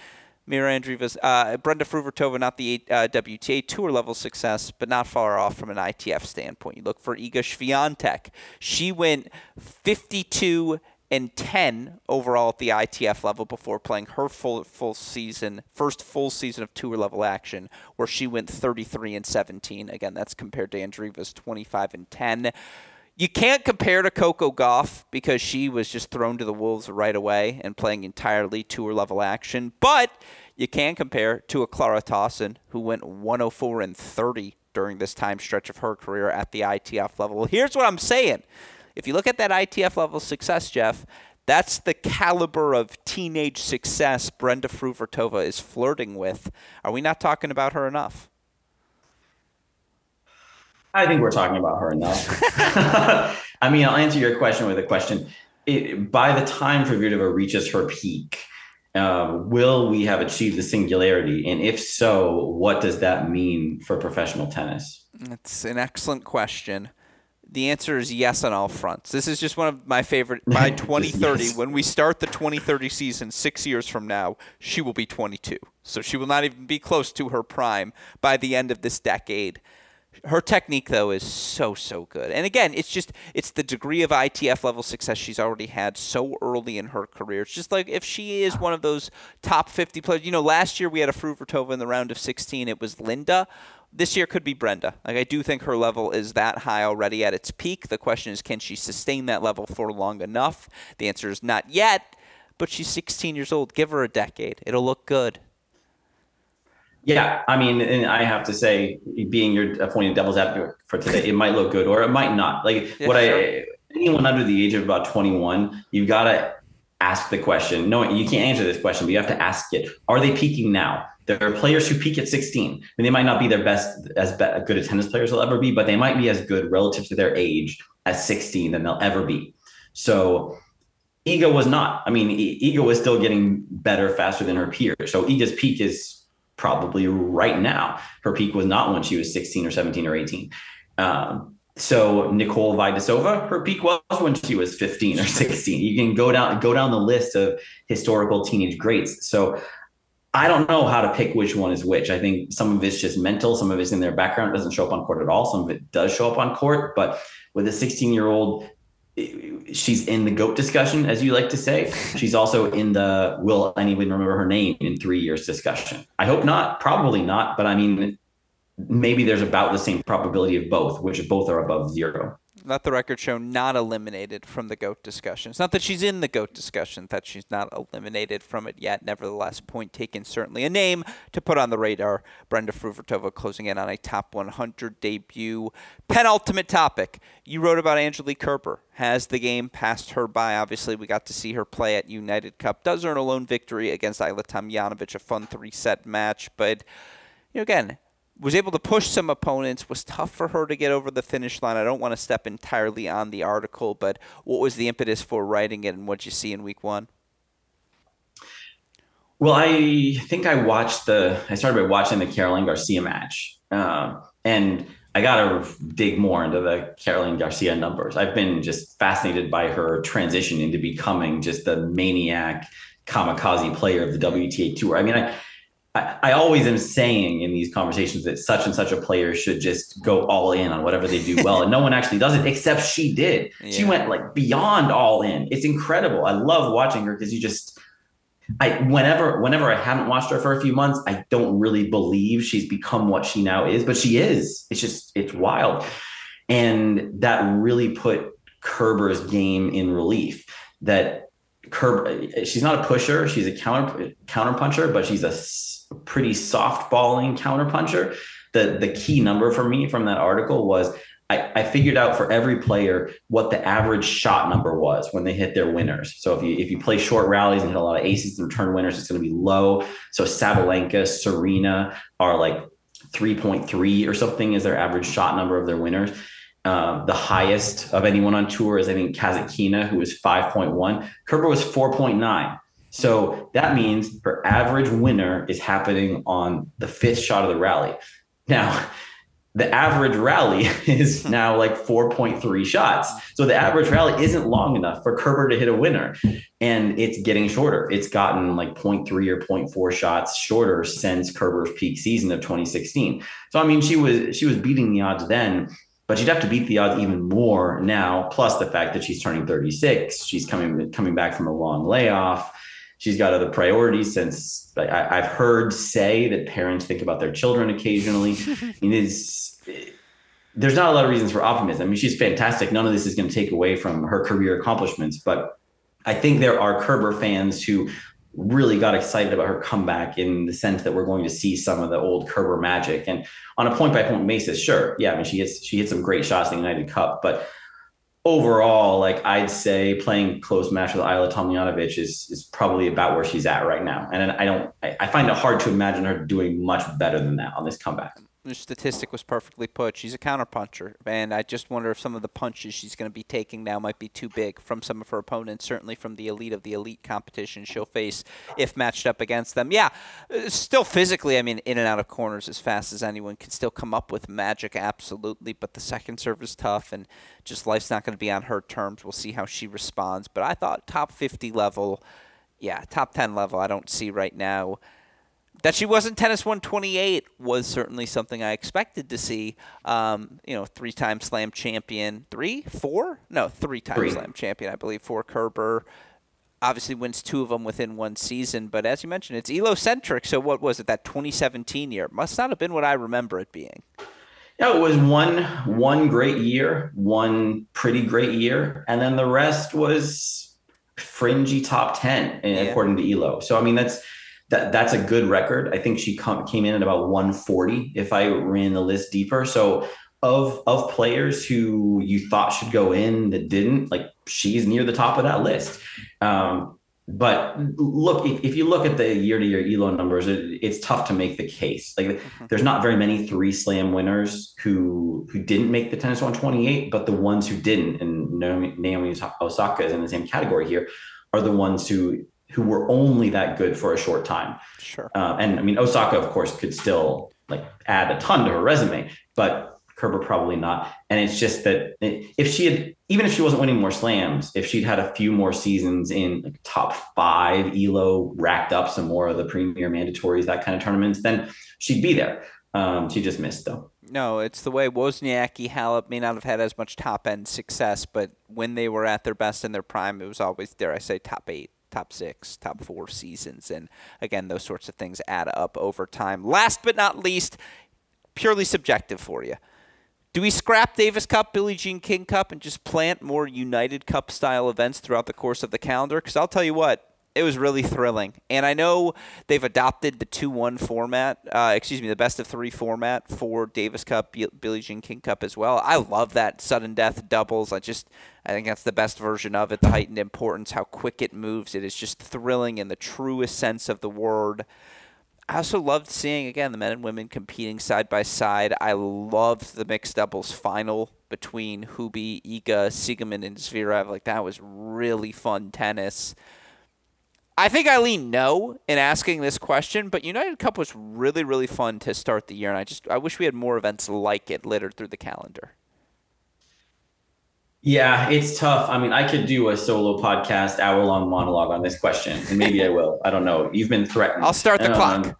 Mira Andreeva's, uh, Brenda Fruhvirtova, not the uh, WTA tour level success, but not far off from an ITF standpoint. You look for Iga Swiatek. She went 52 and 10 overall at the ITF level before playing her full full season, first full season of tour level action, where she went 33 and 17. Again, that's compared to Andreeva's 25 and 10. You can't compare to Coco Gauff because she was just thrown to the wolves right away and playing entirely tour level action. But you can compare to a Clara Tauson who went 104 and 30 during this time stretch of her career at the ITF level. Here's what I'm saying. If you look at that ITF level success, Jeff, that's the caliber of teenage success Brenda Fruhvirtova is flirting with. Are we not talking about her enough? I think we're talking about her enough. I mean, I'll answer your question with a question. It, by the time Fruhvirtova reaches her peak, uh, will we have achieved the singularity? And if so, what does that mean for professional tennis? It's an excellent question. The answer is yes on all fronts. This is just one of my favorite. By 2030, yes. when we start the 2030 season, six years from now, she will be 22. So she will not even be close to her prime by the end of this decade Her technique though is so so good. And again, it's just it's the degree of ITF level success she's already had so early in her career. It's just like if she is one of those top 50 players. You know, last year we had a Fruhvirtova in the round of 16. It was Linda. This year could be Brenda. Like I do think her level is that high already at its peak. The question is can she sustain that level for long enough? The answer is not yet, but she's 16 years old. Give her a decade. It'll look good. Yeah, I mean, and I have to say, being your uh, appointed devil's advocate for today, it might look good or it might not. Like yeah, what sure. I anyone under the age of about 21, you've got to ask the question. No, you can't answer this question, but you have to ask it. Are they peaking now? There are players who peak at 16, and they might not be their best as good as tennis players will ever be, but they might be as good relative to their age at 16 than they'll ever be. So Iga was not. I mean, Iga was still getting better faster than her peers. So Iga's peak is probably right now. Her peak was not when she was 16 or 17 or 18. Um, so Nicole Vaidisova, her peak was when she was 15 or 16. You can go down go down the list of historical teenage greats. So I don't know how to pick which one is which. I think some of it's just mental, some of it's in their background, it doesn't show up on court at all. Some of it does show up on court, but with a 16 year old she's in the goat discussion as you like to say. She's also in the will anyone remember her name? in three years discussion. I hope not. Probably not. But i mean maybe there's about the same probability of both which both are above zero let the record show not eliminated from the GOAT discussion. It's not that she's in the GOAT discussion, that she's not eliminated from it yet. Nevertheless, point taken, certainly a name to put on the radar. Brenda Fruhvirtova closing in on a top 100 debut. Penultimate topic. You wrote about Angelique Kerber. Has the game passed her by? Obviously, we got to see her play at United Cup. Does earn a lone victory against Ajla Tomljanovic, a fun three set match. But, you know, again, was able to push some opponents, was tough for her to get over the finish line. I don't want to step entirely on the article, but what was the impetus for writing it and what you see in week one? Well, I think I watched the, I started by watching the Caroline Garcia match. Uh, and I got to dig more into the Caroline Garcia numbers. I've been just fascinated by her transition into becoming just the maniac kamikaze player of the WTA Tour. I mean, I, I, I always am saying in these conversations that such and such a player should just go all in on whatever they do well. and no one actually does it except she did. Yeah. She went like beyond all in. It's incredible. I love watching her because you just I whenever whenever I haven't watched her for a few months, I don't really believe she's become what she now is, but she is. It's just it's wild. And that really put Kerber's game in relief that Kerber she's not a pusher, she's a counter counter puncher, but she's a pretty softballing counterpuncher. The the key number for me from that article was I, I, figured out for every player what the average shot number was when they hit their winners. So if you if you play short rallies and hit a lot of aces and return winners, it's going to be low. So Sabalenka, Serena are like 3.3 or something is their average shot number of their winners. Uh, the highest of anyone on tour is I think Kasatkina, who was 5.1. Kerber was 4.9. So that means her average winner is happening on the fifth shot of the rally. Now, the average rally is now like 4.3 shots. So the average rally isn't long enough for Kerber to hit a winner. And it's getting shorter. It's gotten like 0.3 or 0.4 shots shorter since Kerber's peak season of 2016. So I mean she was she was beating the odds then, but she'd have to beat the odds even more now, plus the fact that she's turning 36. She's coming coming back from a long layoff she's got other priorities since I, have heard say that parents think about their children occasionally. it is there's not a lot of reasons for optimism. I mean, she's fantastic. None of this is going to take away from her career accomplishments, but I think there are Kerber fans who really got excited about her comeback in the sense that we're going to see some of the old Kerber magic. And on a point by point basis, sure, yeah, I mean she hits she hit some great shots in the United Cup, but overall, like I'd say playing close match with Ajla Tomljanovic is is probably about where she's at right now. And I don't I, I find it hard to imagine her doing much better than that on this comeback the statistic was perfectly put. She's a counterpuncher, and I just wonder if some of the punches she's going to be taking now might be too big from some of her opponents. Certainly from the elite of the elite competition she'll face if matched up against them. Yeah, uh, still physically, I mean, in and out of corners as fast as anyone can still come up with magic, absolutely. But the second serve is tough, and just life's not going to be on her terms. We'll see how she responds. But I thought top 50 level, yeah, top 10 level, I don't see right now that she wasn't tennis 128 was certainly something I expected to see. Um, you know, three time slam champion, three, four? No, three time slam champion, I believe, for Kerber. Obviously wins two of them within one season, but as you mentioned, it's Elo centric. So what was it? That 2017 year must not have been what I remember it being. Yeah, it was one one great year, one pretty great year, and then the rest was fringy top ten, yeah. according to Elo. So I mean, that's that that's a good record. I think she come, came in at about 140 if I ran the list deeper. So of of players who you thought should go in that didn't, like she's near the top of that list. Um, but look, if, if, you look at the year to year Elo numbers, it, it's tough to make the case. Like mm-hmm. there's not very many three slam winners who who didn't make the tennis 128, but the ones who didn't, and Naomi, Naomi Osaka is in the same category here, are the ones who who were only that good for a short time. Sure. Uh, and I mean, Osaka, of course, could still like add a ton to her resume, but Kerber probably not. And it's just that if she had, even if she wasn't winning more slams, if she'd had a few more seasons in like top five, Elo racked up some more of the premier mandatories, that kind of tournaments, then she'd be there. Um, she just missed though. No, it's the way Wozniacki, Halep may not have had as much top end success, but when they were at their best in their prime, it was always, dare I say, top eight top six, top four seasons. And again, those sorts of things add up over time. Last but not least, purely subjective for you. Do we scrap Davis Cup, Billie Jean King Cup, and just plant more United Cup style events throughout the course of the calendar? Because I'll tell you what, it was really thrilling. And I know they've adopted the 2 1 format, uh, excuse me, the best of three format for Davis Cup, Billie Jean King Cup as well. I love that sudden death doubles. I just, I think that's the best version of it. The heightened importance, how quick it moves. It is just thrilling in the truest sense of the word. I also loved seeing, again, the men and women competing side by side. I loved the mixed doubles final between Hubie, Iga, Siegemund, and Zverev. Like, that was really fun tennis. I think I lean no in asking this question, but United Cup was really, really fun to start the year, and I just I wish we had more events like it littered through the calendar. Yeah, it's tough. I mean, I could do a solo podcast, hour long monologue on this question, and maybe I will. I don't know. You've been threatened. I'll start the um, clock.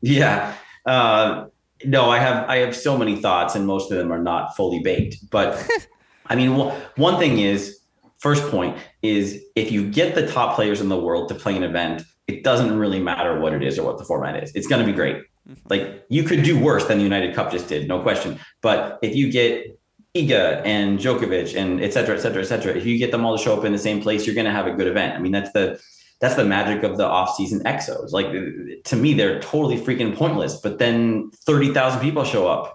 Yeah. Uh, no, I have I have so many thoughts, and most of them are not fully baked. But I mean, one thing is first point is if you get the top players in the world to play an event, it doesn't really matter what it is or what the format is. It's going to be great. Mm-hmm. Like you could do worse than the United Cup just did, no question. But if you get Iga and Djokovic and et cetera, et cetera, et cetera, if you get them all to show up in the same place, you're going to have a good event. I mean, that's the that's the magic of the off-season exos. Like to me, they're totally freaking pointless. But then thirty thousand people show up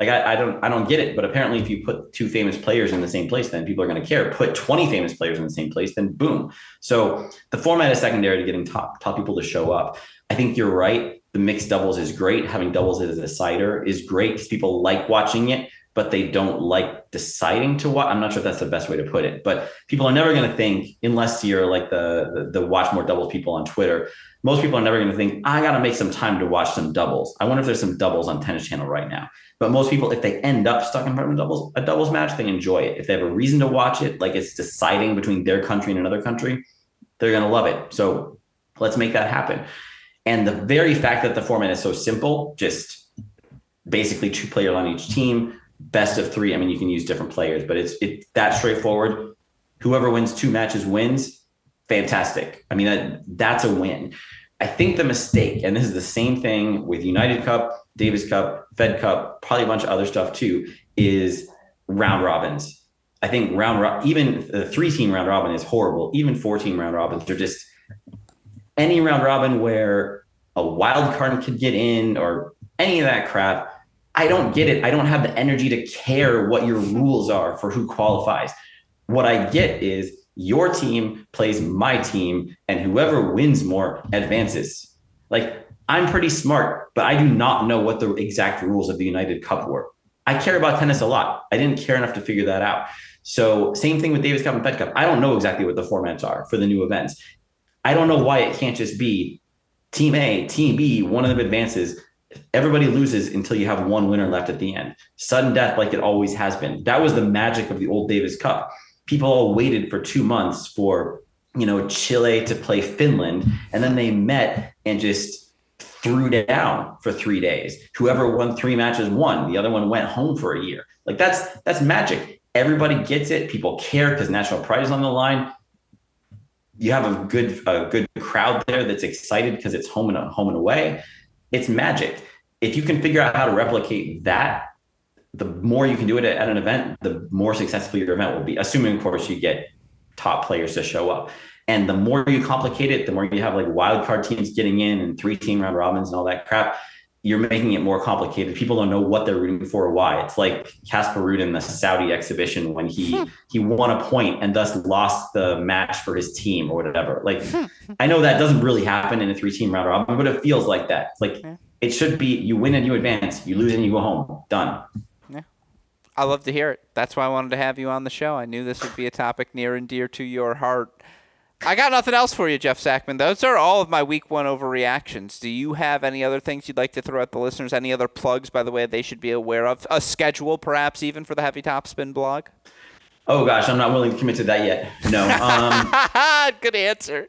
like I, I don't I don't get it, but apparently if you put two famous players in the same place, then people are going to care. Put 20 famous players in the same place, then boom. So the format is secondary to getting top top people to show up. I think you're right. The mixed doubles is great. Having doubles as a cider is great because people like watching it, but they don't like deciding to watch. I'm not sure if that's the best way to put it, but people are never going to think unless you're like the, the the watch more doubles people on Twitter most people are never going to think, I got to make some time to watch some doubles. I wonder if there's some doubles on Tennis Channel right now. But most people, if they end up stuck in front of a doubles, a doubles match, they enjoy it. If they have a reason to watch it, like it's deciding between their country and another country, they're going to love it. So let's make that happen. And the very fact that the format is so simple, just basically two players on each team, best of three. I mean, you can use different players, but it's it that straightforward. Whoever wins two matches wins fantastic. I mean, that, that's a win. I think the mistake, and this is the same thing with United Cup, Davis Cup, Fed Cup, probably a bunch of other stuff too, is round robins. I think round ro- even the three team round robin is horrible. Even four team round robins, they're just any round robin where a wild card could get in or any of that crap. I don't get it. I don't have the energy to care what your rules are for who qualifies. What I get is your team plays my team, and whoever wins more advances. Like, I'm pretty smart, but I do not know what the exact rules of the United Cup were. I care about tennis a lot. I didn't care enough to figure that out. So, same thing with Davis Cup and Fed Cup. I don't know exactly what the formats are for the new events. I don't know why it can't just be team A, team B, one of them advances. Everybody loses until you have one winner left at the end. Sudden death, like it always has been. That was the magic of the old Davis Cup people all waited for two months for you know Chile to play Finland, and then they met and just threw down for three days. Whoever won three matches won. The other one went home for a year. Like that's that's magic. Everybody gets it. People care because national pride is on the line. You have a good a good crowd there that's excited because it's home and home and away. It's magic. If you can figure out how to replicate that, the more you can do it at, an event, the more successful your event will be. Assuming, of course, you get top players to show up. And the more you complicate it, the more you have like wild card teams getting in and three team round robins and all that crap. You're making it more complicated. People don't know what they're rooting for or why. It's like Casper Ruud in the Saudi exhibition when he hmm. he won a point and thus lost the match for his team or whatever. Like hmm. I know that doesn't really happen in a three team round robin, but it feels like that. It's like it should be you win and you advance, you lose and you go home. Done. I love to hear it. That's why I wanted to have you on the show. I knew this would be a topic near and dear to your heart. I got nothing else for you, Jeff Sackmann. Those are all of my week one overreactions. Do you have any other things you'd like to throw at the listeners? Any other plugs, by the way, they should be aware of? A schedule, perhaps, even for the Heavy Topspin blog? Oh, gosh, I'm not willing to commit to that yet. No. Um, Good answer.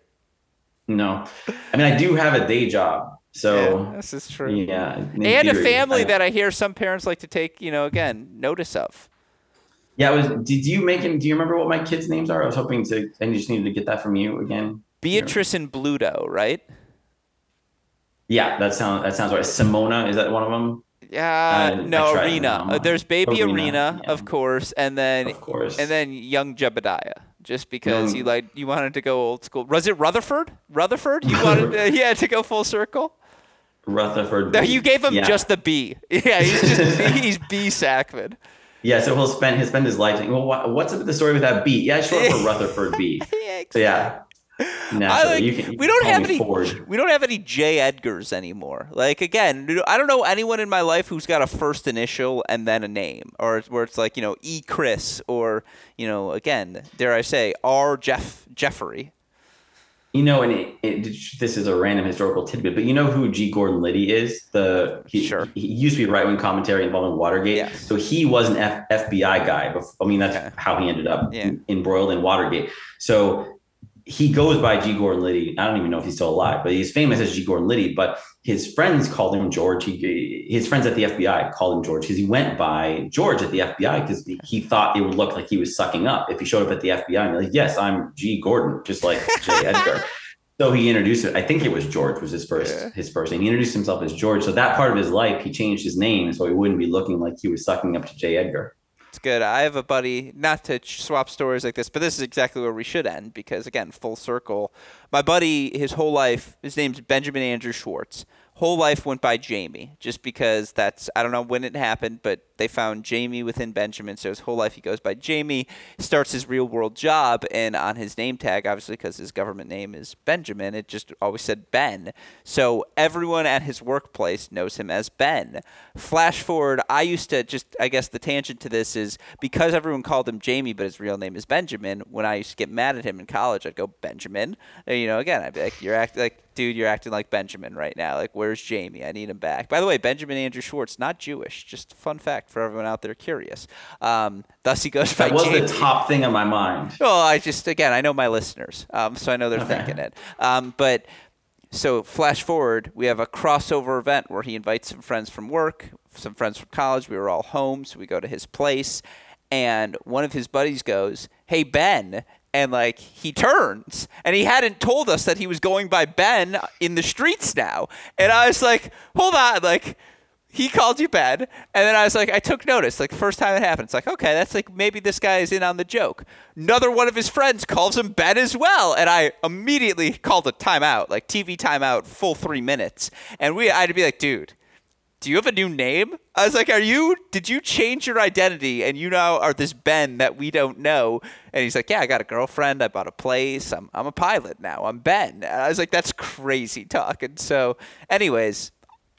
No. I mean, I do have a day job. So yeah, this is true. Yeah. And theory, a family I, that I hear some parents like to take, you know, again, notice of. Yeah, was. Did you make him? Do you remember what my kids' names are? I was hoping to. I just needed to get that from you again. Beatrice and Bluto, right? Yeah, that sounds that sounds right. Simona is that one of them? Yeah, uh, no, Arena. Uh, there's Baby Arena, Arena yeah. of course, and then of course, and then Young Jebediah. Just because young. you like you wanted to go old school. Was it Rutherford? Rutherford? You wanted to, yeah to go full circle. Rutherford. No, you gave him yeah. just the B. Yeah, he's just B, he's B Sackmann. Yeah, so he'll spend he'll spend his life saying, "Well, what's up with the story with that B? Yeah, short for Rutherford B. yeah, exactly. So yeah. Like, you can, you we don't have any. Ford. We don't have any J. Edgars anymore. Like again, I don't know anyone in my life who's got a first initial and then a name, or where it's like you know E. Chris, or you know again, dare I say R. Jeff Jeffrey. You know, and it, it, this is a random historical tidbit, but you know who G. Gordon Liddy is? The he, sure. he used to be right wing commentary involving Watergate. Yes. So he was an F, FBI guy. I mean, that's how he ended up yeah. embroiled in Watergate. So he goes by G. Gordon Liddy. I don't even know if he's still alive, but he's famous as G. Gordon Liddy. But his friends called him George. He, his friends at the FBI called him George because he went by George at the FBI because he thought it would look like he was sucking up if he showed up at the FBI and like, yes, I'm G. Gordon, just like J. Edgar. So he introduced it. I think it was George was his first yeah. his first name. He introduced himself as George. So that part of his life, he changed his name so he wouldn't be looking like he was sucking up to J. Edgar. It's good. I have a buddy, not to swap stories like this, but this is exactly where we should end because, again, full circle. My buddy, his whole life, his name's Benjamin Andrew Schwartz whole life went by Jamie, just because that's I don't know when it happened, but they found Jamie within Benjamin, so his whole life he goes by Jamie. Starts his real world job, and on his name tag, obviously because his government name is Benjamin, it just always said Ben. So everyone at his workplace knows him as Ben. Flash forward, I used to just I guess the tangent to this is because everyone called him Jamie, but his real name is Benjamin. When I used to get mad at him in college, I'd go Benjamin. You know, again, I'd be like, "You're acting like." Dude, you're acting like Benjamin right now. Like, where's Jamie? I need him back. By the way, Benjamin Andrew Schwartz, not Jewish. Just fun fact for everyone out there curious. Um, thus, he goes by. That was Jamie. the top thing on my mind. Well, I just again, I know my listeners, um, so I know they're okay. thinking it. Um, but so flash forward, we have a crossover event where he invites some friends from work, some friends from college. We were all home, so we go to his place, and one of his buddies goes, "Hey Ben, and like he turns and he hadn't told us that he was going by Ben in the streets now. And I was like, hold on, like he called you Ben. And then I was like, I took notice. Like first time it happened, it's like, okay, that's like maybe this guy is in on the joke. Another one of his friends calls him Ben as well. And I immediately called a timeout, like TV timeout, full three minutes. And we I'd be like, dude, do you have a new name? I was like, are you, did you change your identity and you now are this Ben that we don't know? And he's like, yeah, I got a girlfriend. I bought a place. I'm, I'm a pilot now. I'm Ben. And I was like, that's crazy talk. And so, anyways,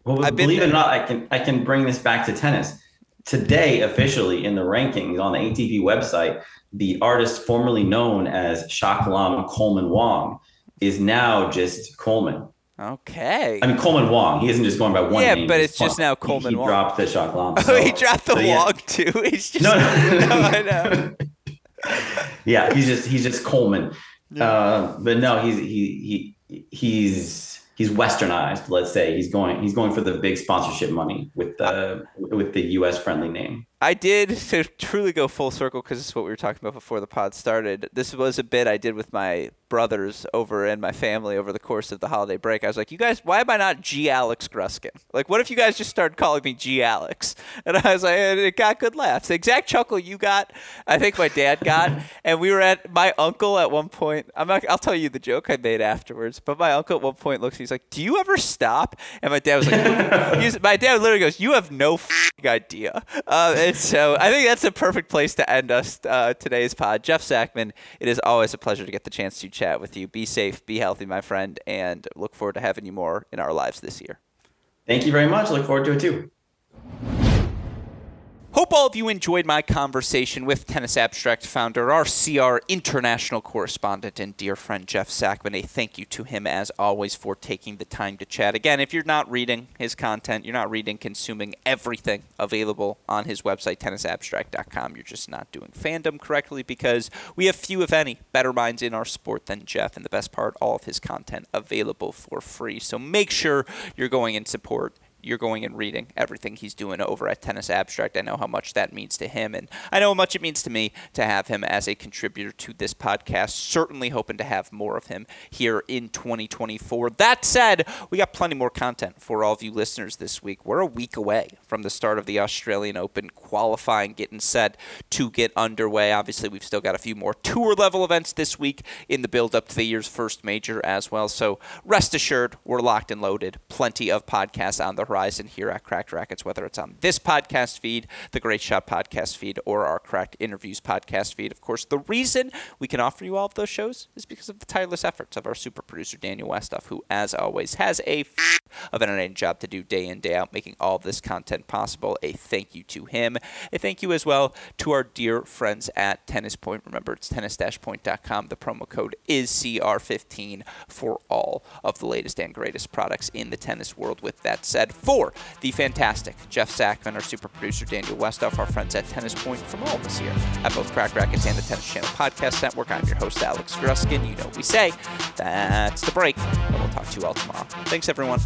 well, I've believe it or not, I can, I can bring this back to tennis. Today, officially in the rankings on the ATP website, the artist formerly known as Chak Lam Coleman Wong is now just Coleman. Okay. I mean Coleman Wong. He isn't just going by one yeah, name. but it's just now Coleman he, he Wong. dropped the Chak Lam. So, oh, he dropped the so, yeah. Wong too. He's just no, no, no I know. yeah, he's just he's just Coleman. Yeah. Uh, but no, he's he he he's he's westernized. Let's say he's going he's going for the big sponsorship money with the with the U.S. friendly name. I did to truly go full circle because this is what we were talking about before the pod started. This was a bit I did with my brothers over and my family over the course of the holiday break. I was like, "You guys, why am I not G Alex Gruskin? Like, what if you guys just started calling me G Alex?" And I was like, and it got good laughs. The exact chuckle you got, I think my dad got, and we were at my uncle at one point. I'm not. I'll tell you the joke I made afterwards. But my uncle at one point looks. He's like, "Do you ever stop?" And my dad was like, "My dad literally goes, you have no idea." Uh, so I think that's a perfect place to end us uh, today's pod. Jeff Sackmann, it is always a pleasure to get the chance to chat with you. Be safe, be healthy, my friend, and look forward to having you more in our lives this year. Thank you very much. Look forward to it too. Hope all of you enjoyed my conversation with Tennis Abstract founder, our CR international correspondent, and dear friend Jeff Sackmann. A thank you to him, as always, for taking the time to chat. Again, if you're not reading his content, you're not reading, consuming everything available on his website, tennisabstract.com, you're just not doing fandom correctly because we have few, if any, better minds in our sport than Jeff. And the best part, all of his content available for free. So make sure you're going and support you're going and reading everything he's doing over at Tennis Abstract. I know how much that means to him, and I know how much it means to me to have him as a contributor to this podcast. Certainly hoping to have more of him here in 2024. That said, we got plenty more content for all of you listeners this week. We're a week away from the start of the Australian Open qualifying, getting set to get underway. Obviously, we've still got a few more tour level events this week in the build up to the year's first major as well. So rest assured, we're locked and loaded. Plenty of podcasts on the horizon here at Cracked Racquets, whether it's on this podcast feed, the Great Shot podcast feed, or our Cracked Interviews podcast feed. Of course, the reason we can offer you all of those shows is because of the tireless efforts of our super producer, Daniel Westoff, who, as always, has a f- of an entertaining job to do day in, day out, making all this content possible. A thank you to him. A thank you as well to our dear friends at Tennis Point. Remember, it's tennis-point.com. The promo code is CR15 for all of the latest and greatest products in the tennis world. With that said, for the fantastic Jeff Sackmann, our super producer Daniel Westoff, our friends at Tennis Point, from all of us here at both Cracked Racquets and the Tennis Channel Podcast Network. I'm your host, Alex Gruskin. You know what we say. That's the break, and we'll talk to you all tomorrow. Thanks, everyone.